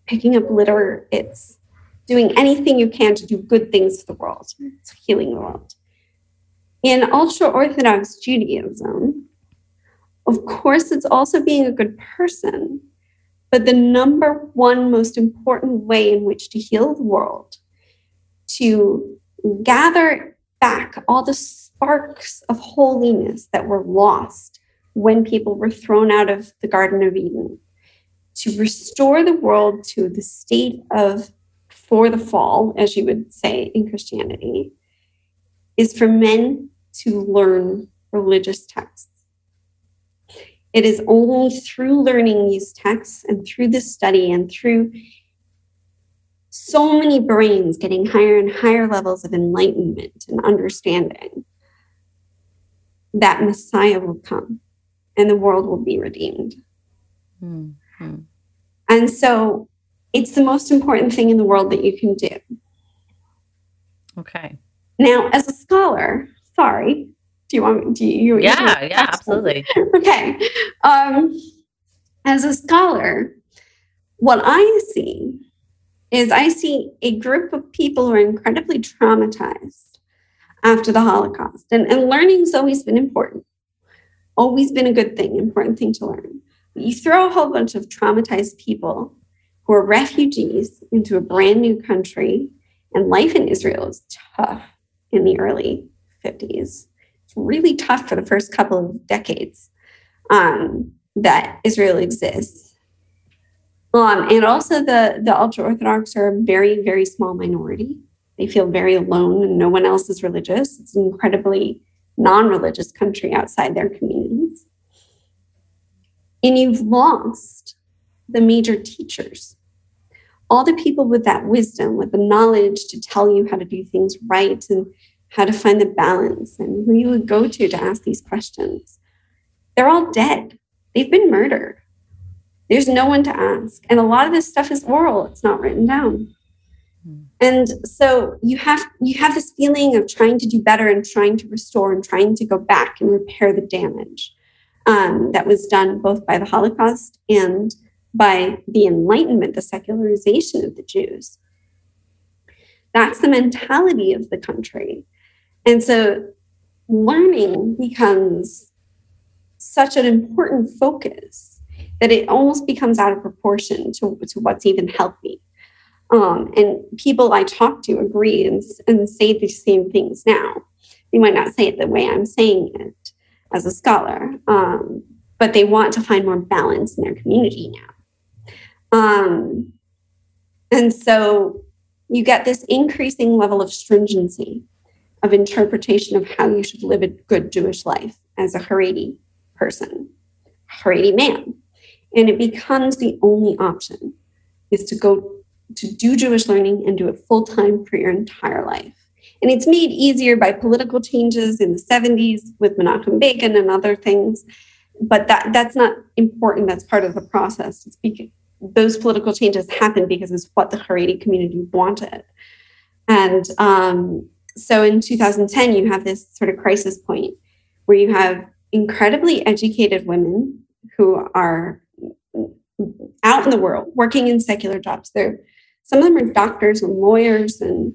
picking up litter. It's doing anything you can to do good things for the world. It's healing the world. In ultra Orthodox Judaism, of course, it's also being a good person. But the number one most important way in which to heal the world, to gather back all the sparks of holiness that were lost when people were thrown out of the Garden of Eden, to restore the world to the state of for the fall, as you would say in Christianity, is for men to learn religious texts. It is only through learning these texts and through this study and through so many brains getting higher and higher levels of enlightenment and understanding that Messiah will come and the world will be redeemed. Mm-hmm. And so it's the most important thing in the world that you can do. Okay. Now, as a scholar, sorry, do you want me? Do you? Yeah, you yeah, absolutely. okay. Um, as a scholar, what I see is I see a group of people who are incredibly traumatized after the Holocaust, and, and learning's always been important, always been a good thing, important thing to learn. You throw a whole bunch of traumatized people who are refugees into a brand new country, and life in Israel is tough in the early 50s. It's really tough for the first couple of decades um, that Israel exists. Um, and also, the, the ultra Orthodox are a very, very small minority. They feel very alone and no one else is religious. It's an incredibly non religious country outside their communities. And you've lost the major teachers, all the people with that wisdom, with the knowledge to tell you how to do things right and how to find the balance and who you would go to to ask these questions. They're all dead. They've been murdered. There's no one to ask. And a lot of this stuff is oral, it's not written down. Hmm. And so you have you have this feeling of trying to do better and trying to restore and trying to go back and repair the damage um, that was done both by the Holocaust and by the Enlightenment, the secularization of the Jews. That's the mentality of the country. And so learning becomes such an important focus that it almost becomes out of proportion to, to what's even healthy. Um, and people I talk to agree and, and say the same things now. They might not say it the way I'm saying it as a scholar, um, but they want to find more balance in their community now. Um, and so you get this increasing level of stringency of interpretation of how you should live a good Jewish life as a Haredi person, Haredi man. And it becomes the only option is to go to do Jewish learning and do it full time for your entire life. And it's made easier by political changes in the 70s with Menachem Begin and other things. But that, that's not important. That's part of the process. It's because those political changes happened because it's what the Haredi community wanted. And um, so in 2010, you have this sort of crisis point where you have incredibly educated women who are out in the world working in secular jobs. They're some of them are doctors and lawyers and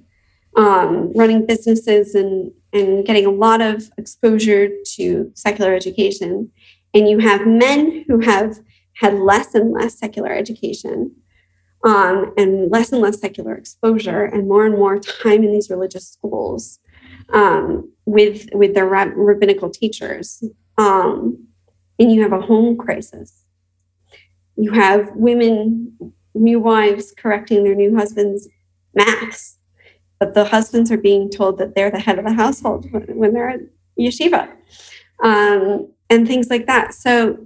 um, running businesses and and getting a lot of exposure to secular education. And you have men who have had less and less secular education um, and less and less secular exposure and more and more time in these religious schools um, with with their rab- rabbinical teachers um, and you have a home crisis you have women new wives correcting their new husbands maths but the husbands are being told that they're the head of the household when, they're at yeshiva um, and things like that so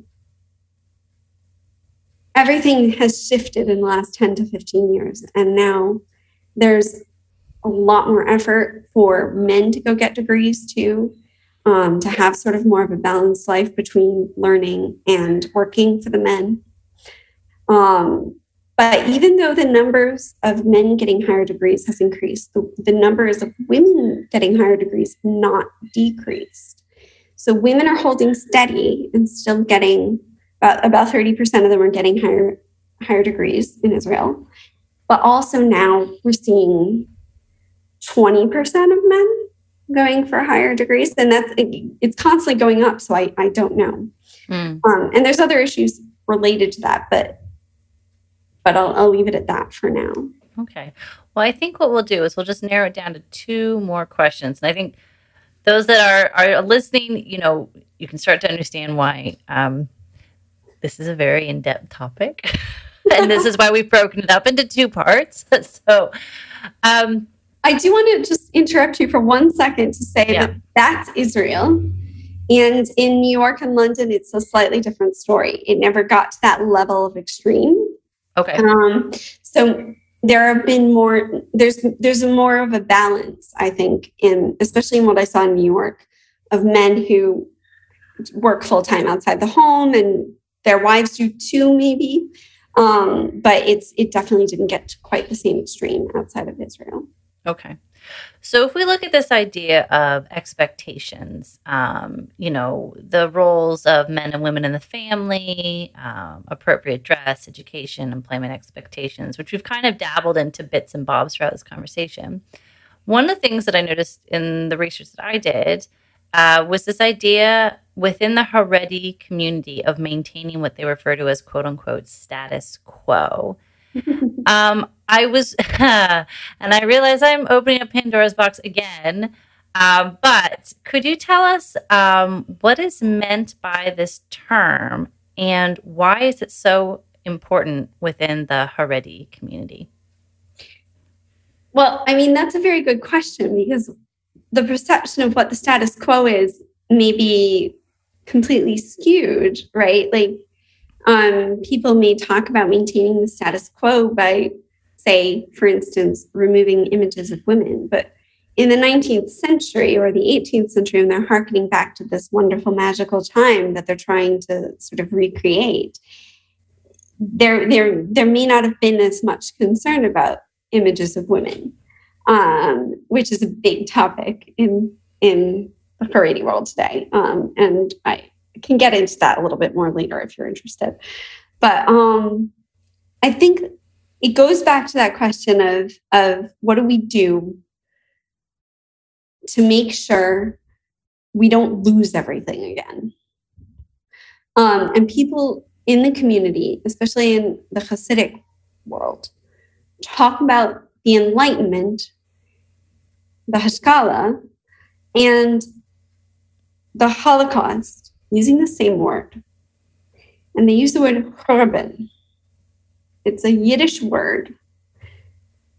everything has shifted in the last 10 to 15 years. And now there's a lot more effort for men to go get degrees too, um, to have sort of more of a balanced life between learning and working for the men. Um, but even though the numbers of men getting higher degrees has increased, the, the numbers of women getting higher degrees have not decreased. So women are holding steady and still getting about, about 30% of them are getting higher higher degrees in Israel. But also now we're seeing 20% of men going for higher degrees. And that's it's constantly going up. So I, I don't know. Mm. Um, and there's other issues related to that, but but I'll, I'll leave it at that for now. Okay. Well, I think what we'll do is we'll just narrow it down to two more questions. And I think those that are, are listening, you know, you can start to understand why um, this is a very in depth topic. and this is why we've broken it up into two parts. so, um, I do want to just interrupt you for one second to say yeah. that that's Israel. And in New York and London, it's a slightly different story. It never got to that level of extreme. Okay. Um, so there have been more. There's there's more of a balance, I think, in especially in what I saw in New York, of men who work full time outside the home, and their wives do too, maybe. Um, but it's it definitely didn't get to quite the same extreme outside of Israel. Okay. So if we look at this idea of expectations, um, you know, the roles of men and women in the family, um, appropriate dress, education, employment expectations, which we've kind of dabbled into bits and bobs throughout this conversation. One of the things that I noticed in the research that I did uh, was this idea within the Haredi community of maintaining what they refer to as quote unquote status quo. um, I was, and I realize I'm opening up Pandora's box again. Um, but could you tell us um, what is meant by this term and why is it so important within the Haredi community? Well, I mean, that's a very good question because the perception of what the status quo is may be completely skewed, right? Like um, people may talk about maintaining the status quo by, say, for instance, removing images of women. But in the 19th century or the 18th century, when they're harkening back to this wonderful magical time that they're trying to sort of recreate, there, there, there may not have been as much concern about images of women, um, which is a big topic in in the Haredi world today. Um, and I can get into that a little bit more later if you're interested. But um, I think it goes back to that question of, of what do we do to make sure we don't lose everything again. Um, and people in the community, especially in the Hasidic world, talk about the Enlightenment, the Haskalah, and the Holocaust using the same word. And they use the word korban. It's a Yiddish word,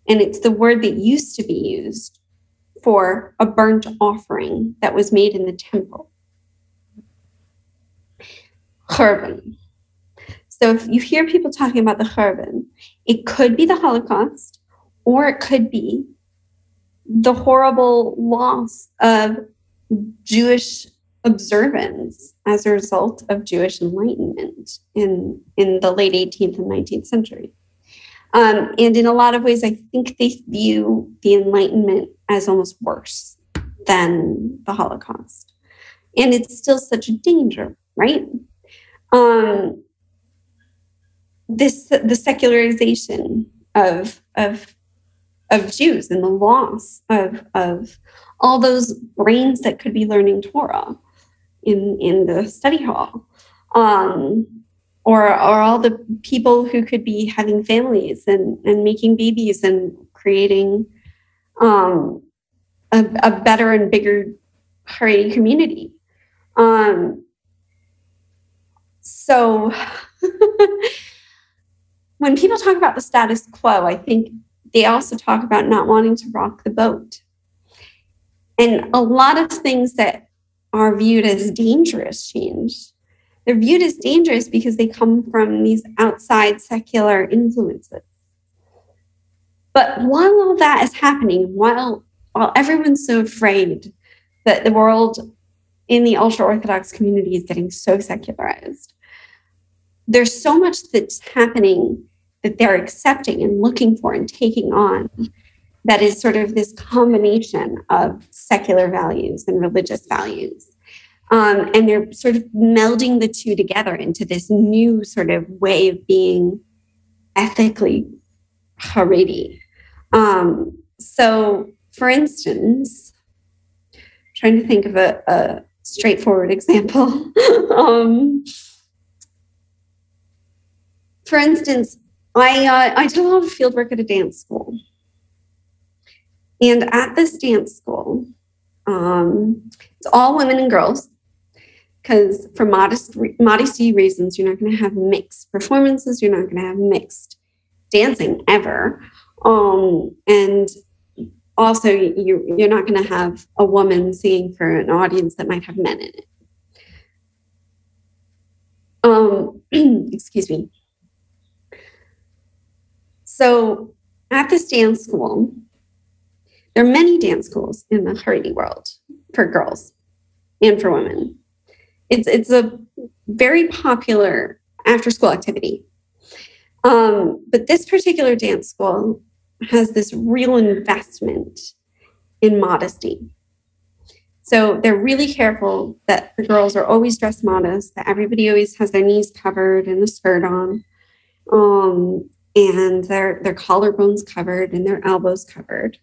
and it's the word that used to be used for a burnt offering that was made in the temple. Korban. So if you hear people talking about the korban, it could be the Holocaust, or it could be the horrible loss of Jewish observance as a result of Jewish enlightenment in, in the late 18th and 19th century. Um, and in a lot of ways, I think they view the Enlightenment as almost worse than the Holocaust. And it's still such a danger, right? Um, this the secularization of of of Jews and the loss of of all those brains that could be learning Torah in in the study hall. Um, or or all the people who could be having families and and making babies and creating um, a, a, better and bigger Haredi community. Um, so when people talk about the status quo i think they also talk about not wanting to rock the boat. And a lot of things that are viewed as dangerous change. They're viewed as dangerous because they come from these outside secular influences. But while all that is happening, while while everyone's so afraid that the world in the ultra orthodox community is getting so secularized, there's so much that's happening that they're accepting and looking for and taking on that is sort of this combination of secular values and religious values. Um, and they're sort of melding the two together into this new sort of way of being ethically Haredi. Um, so, for instance, trying to think of a, a straightforward example. um, for instance, I uh, I did a lot of field work at a dance school, and at this dance school, um, it's all women and girls because for modest modesty reasons, you're not going to have mixed performances. You're not going to have mixed dancing ever. Um, and also you, you're not going to have a woman singing for an audience that might have men in it. Um, excuse me. So at this dance school, there are many dance schools in the Haredi world for girls and for women. It's it's a very popular after school activity. Um, but this particular dance school has this real investment in modesty. So they're really careful that the girls are always dressed modest, that everybody always has their knees covered and a skirt on, um, and their their collarbones covered and their elbows covered.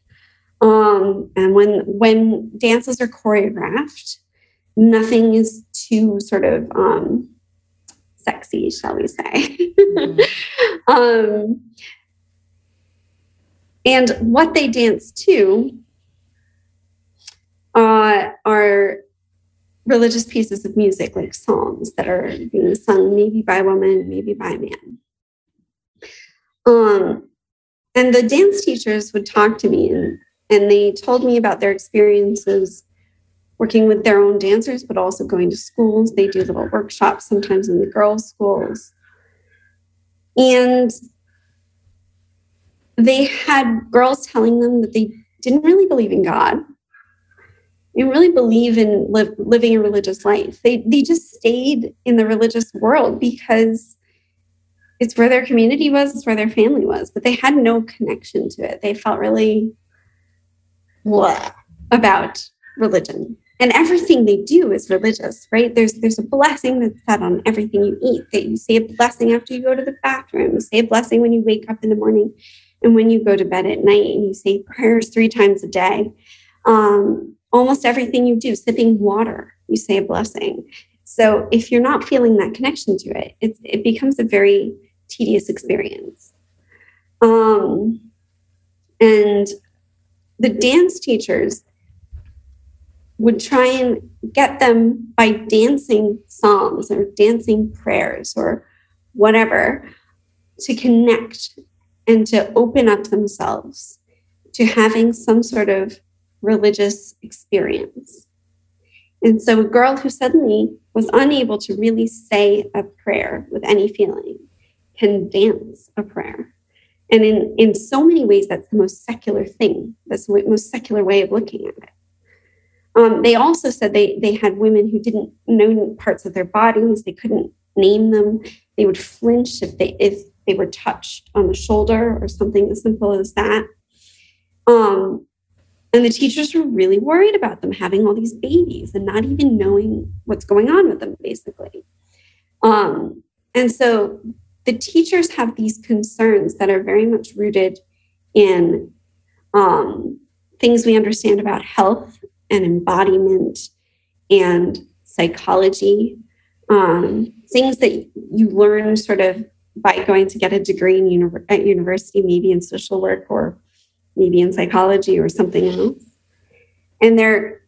Um, and when when dances are choreographed, nothing is too sort of um, sexy, shall we say. Um, and what they dance to uh, are religious pieces of music, like songs that are being sung maybe by a woman, maybe by a man. Um, and the dance teachers would talk to me and, and they told me about their experiences working with their own dancers, but also going to schools. They do little workshops sometimes in the girls' schools. And they had girls telling them that they didn't really believe in God. They really believe in li- living a religious life. They, they just stayed in the religious world because it's where their community was, it's where their family was, but they had no connection to it. They felt really blah about religion? And everything they do is religious right? There's there's a blessing that's said on everything you eat that you say a blessing after you go to the bathroom you say a blessing when you wake up in the morning and when you go to bed at night and you say prayers three times a day. Um, almost everything you do sipping water you say a blessing. So if you're not feeling that connection to it it becomes a very tedious experience. Um, and the dance teachers would try and get them by dancing psalms or dancing prayers or whatever to connect and to open up themselves to having some sort of religious experience. And so, a girl who suddenly was unable to really say a prayer with any feeling can dance a prayer. And in, in so many ways, that's the most secular thing. That's the most secular way of looking at it. Um, they also said they they had women who didn't know parts of their bodies. They couldn't name them. They would flinch if they if they were touched on the shoulder or something as simple as that. Um, and the teachers were really worried about them having all these babies and not even knowing what's going on with them, basically. Um, and so the teachers have these concerns that are very much rooted in um, things we understand about health and embodiment and psychology, um, things that you learn sort of by going to get a degree in uni- at university, maybe in social work or maybe in psychology or something else. And they're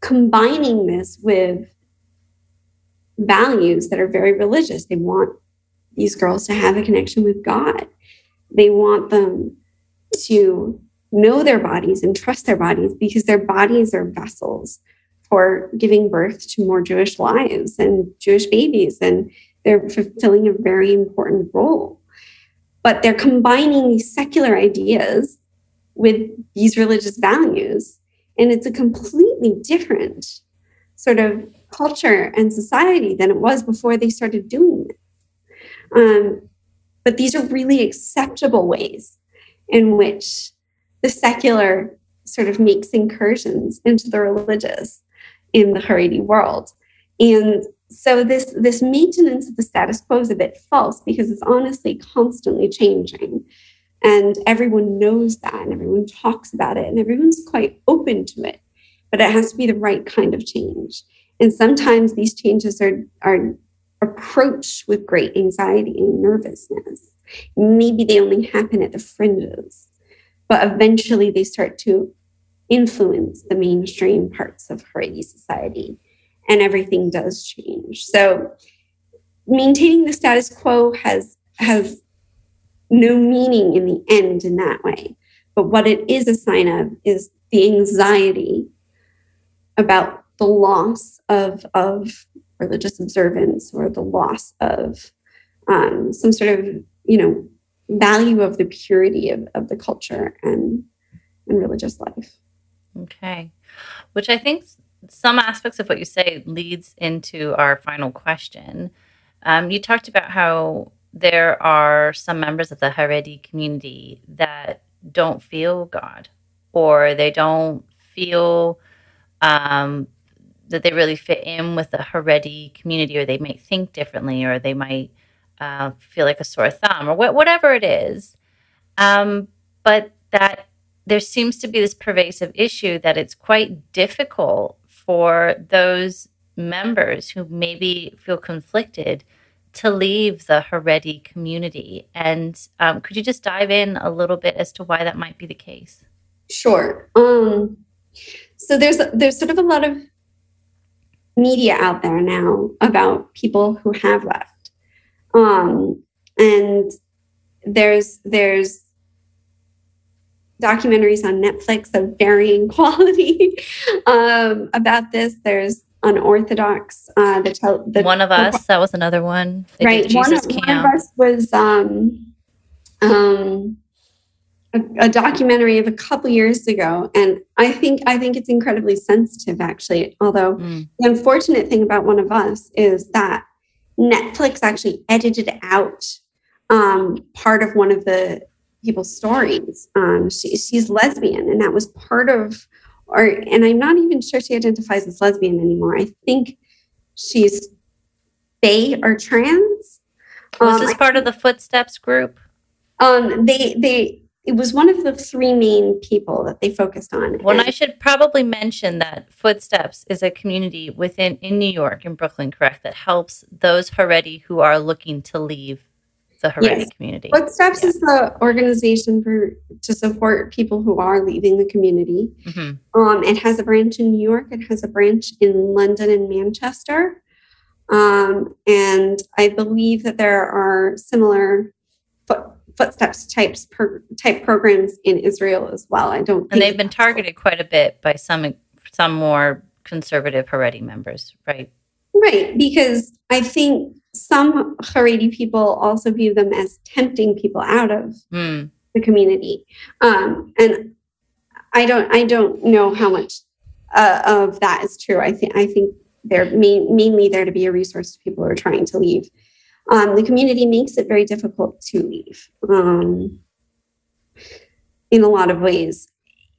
combining this with values that are very religious. They want these girls to have a connection with God. They want them to know their bodies and trust their bodies because their bodies are vessels for giving birth to more Jewish lives and Jewish babies, and they're fulfilling a very important role. But they're combining these secular ideas with these religious values, and it's a completely different sort of culture and society than it was before they started doing this. Um, but these are really acceptable ways in which the secular sort of makes incursions into the religious in the Haredi world. And so this, this maintenance of the status quo is a bit false because it's honestly constantly changing. And everyone knows that and everyone talks about it and everyone's quite open to it. But it has to be the right kind of change. And sometimes these changes are, are approached with great anxiety and nervousness. Maybe they only happen at the fringes but eventually they start to influence the mainstream parts of Haredi society and everything does change. So maintaining the status quo has has no meaning in the end in that way. but what it is a sign of is the anxiety about the loss of, of religious observance or the loss of um, some sort of, you know, value of the purity of, of the culture and, and religious life. Okay. Which I think some aspects of what you say leads into our final question. Um, you talked about how there are some members of the Haredi community that don't feel God or they don't feel um, that they really fit in with the Haredi community or they might think differently or they might uh, feel like a sore thumb or wh- whatever it is. Um, but that there seems to be this pervasive issue that it's quite difficult for those members who maybe feel conflicted to leave the Haredi community. And um, could you just dive in a little bit as to why that might be the case? Sure. Um, so there's there's sort of a lot of media out there now about people who have left, um, and there's there's documentaries on Netflix of varying quality um, about this. There's unorthodox. Uh, the, tel- the one of us that was another one. They right, one of, one, of, us was um, um, a, a, documentary of a couple years ago, and I think I think it's incredibly sensitive. Actually, although mm. the unfortunate thing about one of us is that Netflix actually edited out um, part of one of the people's stories. Um, she, she's lesbian, and that was part of or and I'm not even sure she identifies as lesbian anymore. I think she's gay or trans. Was um, this part of the Footsteps group? Um, they they it was one of the three main people that they focused on. Well, and I should probably mention that Footsteps is a community within in New York in Brooklyn, correct? That helps those Haredi who are looking to leave the Haredi yes. community. Footsteps yeah. is the organization for to support people who are leaving the community. Mm-hmm. Um, it has a branch in New York. It has a branch in London and Manchester. Um, and I believe that there are similar foot, footsteps types per, type programs in Israel as well. I don't. And they've been targeted quite a bit by some some more conservative Haredi members, right? Right, because I think some Haredi people also view them as tempting people out of mm. the community, um, and I don't I don't know how much uh, of that is true. I think I think they're main, mainly there to be a resource to people who are trying to leave. Um, the community makes it very difficult to leave um, in a lot of ways.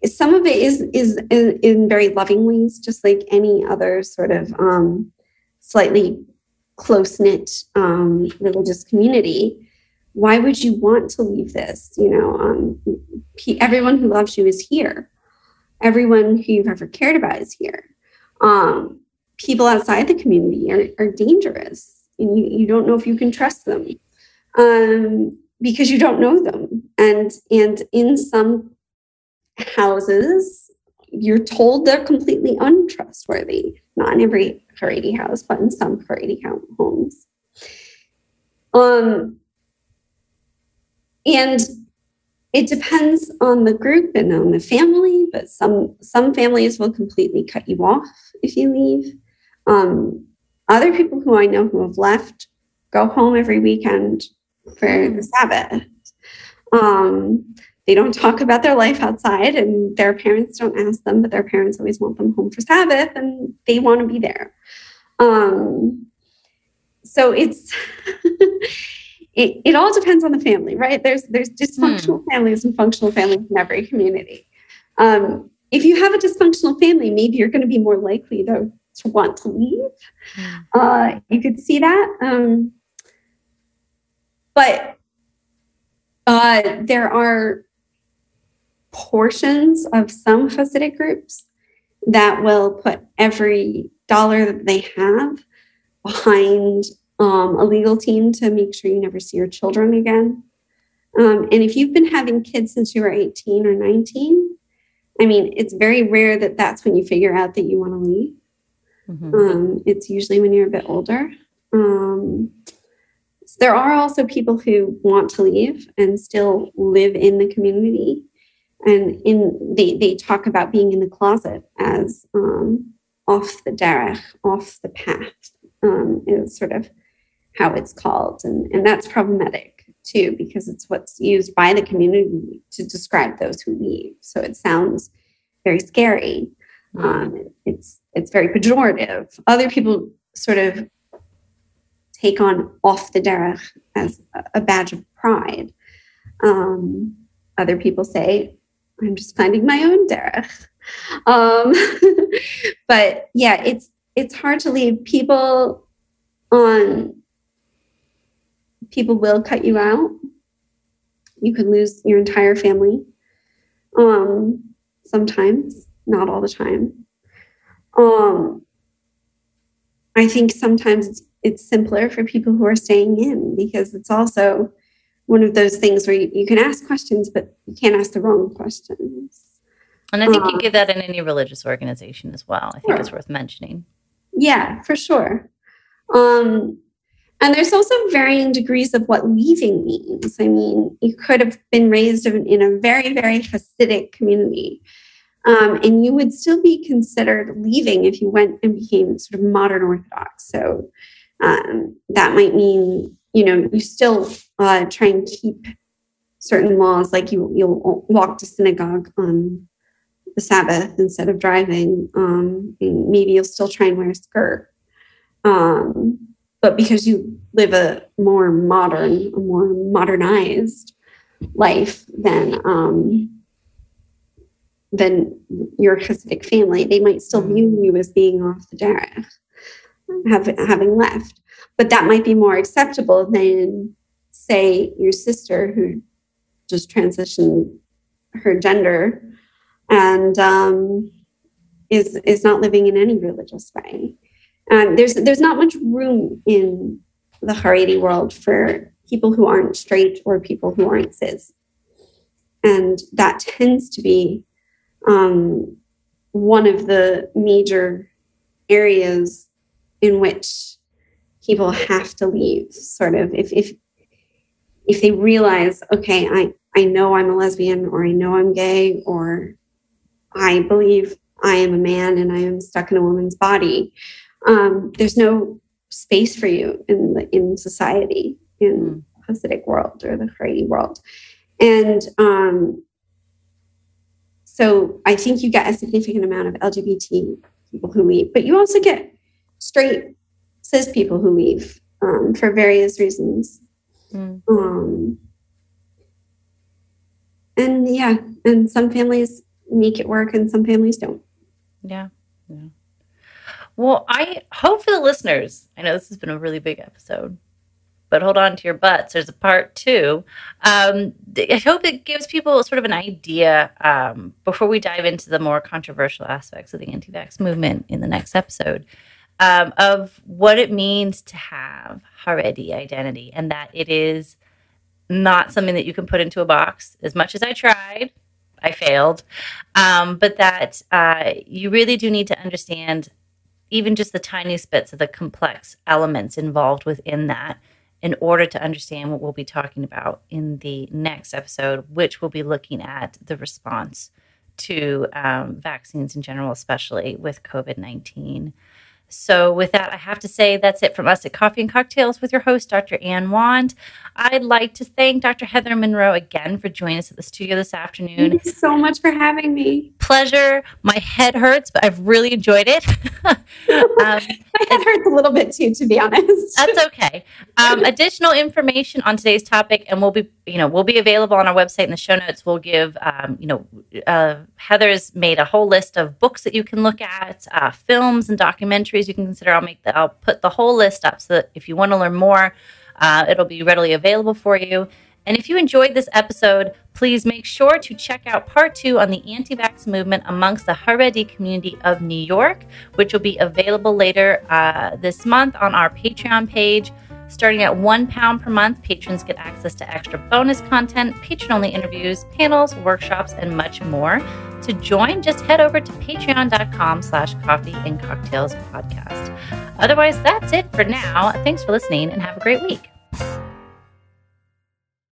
Some of it is is in, in very loving ways, just like any other sort of um, slightly close knit um, religious community, why would you want to leave this? You know, um, everyone who loves you is here. Everyone who you've ever cared about is here. Um, people outside the community are, are dangerous, and you, you don't know if you can trust them um, because you don't know them. And and in some houses, you're told they're completely untrustworthy. Not in every Haredi house, but in some Haredi homes. Um, and it depends on the group and on the family, but some some families will completely cut you off if you leave. Um, other people who I know who have left go home every weekend for the Sabbath. Um, they don't talk about their life outside, and their parents don't ask them, but their parents always want them home for Sabbath, and they want to be there. Um, so it's it, it all depends on the family, right? There's there's dysfunctional hmm. families and functional families in every community. Um, if you have a dysfunctional family, maybe you're going to be more likely though to want to leave. Hmm. Uh, you could see that. Um, but uh, there are portions of some Hasidic groups that will put every dollar that they have behind um, a legal team to make sure you never see your children again. Um, and if you've been having kids since you were 18 or 19, I mean, it's very rare that that's when you figure out that you want to leave. Mm-hmm. Um, it's usually when you're a bit older. Um, there are also people who want to leave and still live in the community and in they they talk about being in the closet as um, off the derech, off the path, um, is sort of how it's called, and and that's problematic too because it's what's used by the community to describe those who leave. So it sounds very scary. Um, it's it's very pejorative. Other people sort of take on off the derech as a badge of pride. Um, other people say, I'm just finding my own derech. Um, but yeah, it's it's hard to leave people on. People will cut you out. You could lose your entire family. Um, sometimes, not all the time. Um, I think sometimes it's it's simpler for people who are staying in because it's also one of those things where you, you can ask questions, but you can't ask the wrong questions. And I think um, you get that in any religious organization as well. I think sure. it's worth mentioning. Yeah, for sure. Um, and there's also varying degrees of what leaving means. I mean, you could have been raised in a very, very Hasidic community, um, and you would still be considered leaving if you went and became sort of modern Orthodox. So um, that might mean you know you still uh, try and keep certain laws like you you'll walk to synagogue on the sabbath instead of driving um, maybe you'll still try and wear a skirt um, but because you live a more modern a more modernized life than um, than your Hasidic family, they might still view you as being off the derech, have, having left. But that might be more acceptable than say your sister who just transitioned her gender and um, is is not living in any religious way. Um, there's there's not much room in the Haredi world for people who aren't straight or people who aren't cis, and that tends to be um, one of the major areas in which people have to leave sort of if if if they realize okay i i know i'm a lesbian or i know i'm gay or i believe i am a man and i am stuck in a woman's body um, there's no space for you in the in society in the Hasidic world or the Haredi world. And um, so i think you get a significant amount of lgbt people who leave but you also get straight cis people who leave um, for various reasons. Mm. Um, and yeah, and some families make it work and some families don't. Yeah. Yeah. Well, I hope for the listeners, I know this has been a really big episode, but hold on to your butts. There's a part two. Um, I hope it gives people sort of an idea um, before we dive into the more controversial aspects of the anti vax movement in the next episode um, of what it means to have Haredi identity and that it is not something that you can put into a box. As much as I tried, I failed. Um, but that uh, you really do need to understand even just the tiniest bits of the complex elements involved within that in order to understand what we'll be talking about in the next episode, which will be looking at the response to um, vaccines in general, especially with COVID 19. So, with that, I have to say that's it from us at Coffee and Cocktails with your host, Dr. Ann Wand. I'd like to thank Dr. Heather Monroe again for joining us at the studio this afternoon. Thank you so much for having me. Pleasure. My head hurts, but I've really enjoyed it. um, My head hurts a little bit too, to be honest. That's okay. Um, additional information on today's topic, and we'll be, you know, we'll be available on our website in the show notes. We'll give, um, you know, uh, Heather's made a whole list of books that you can look at, uh, films and documentaries you can consider. I'll make the, I'll put the whole list up so that if you want to learn more uh, it'll be readily available for you. And if you enjoyed this episode, please make sure to check out part two on the anti vax movement amongst the Haredi community of New York, which will be available later uh, this month on our Patreon page. Starting at one pound per month, patrons get access to extra bonus content, patron only interviews, panels, workshops, and much more. To join, just head over to patreon.com slash coffee and cocktails podcast. Otherwise, that's it for now. Thanks for listening and have a great week.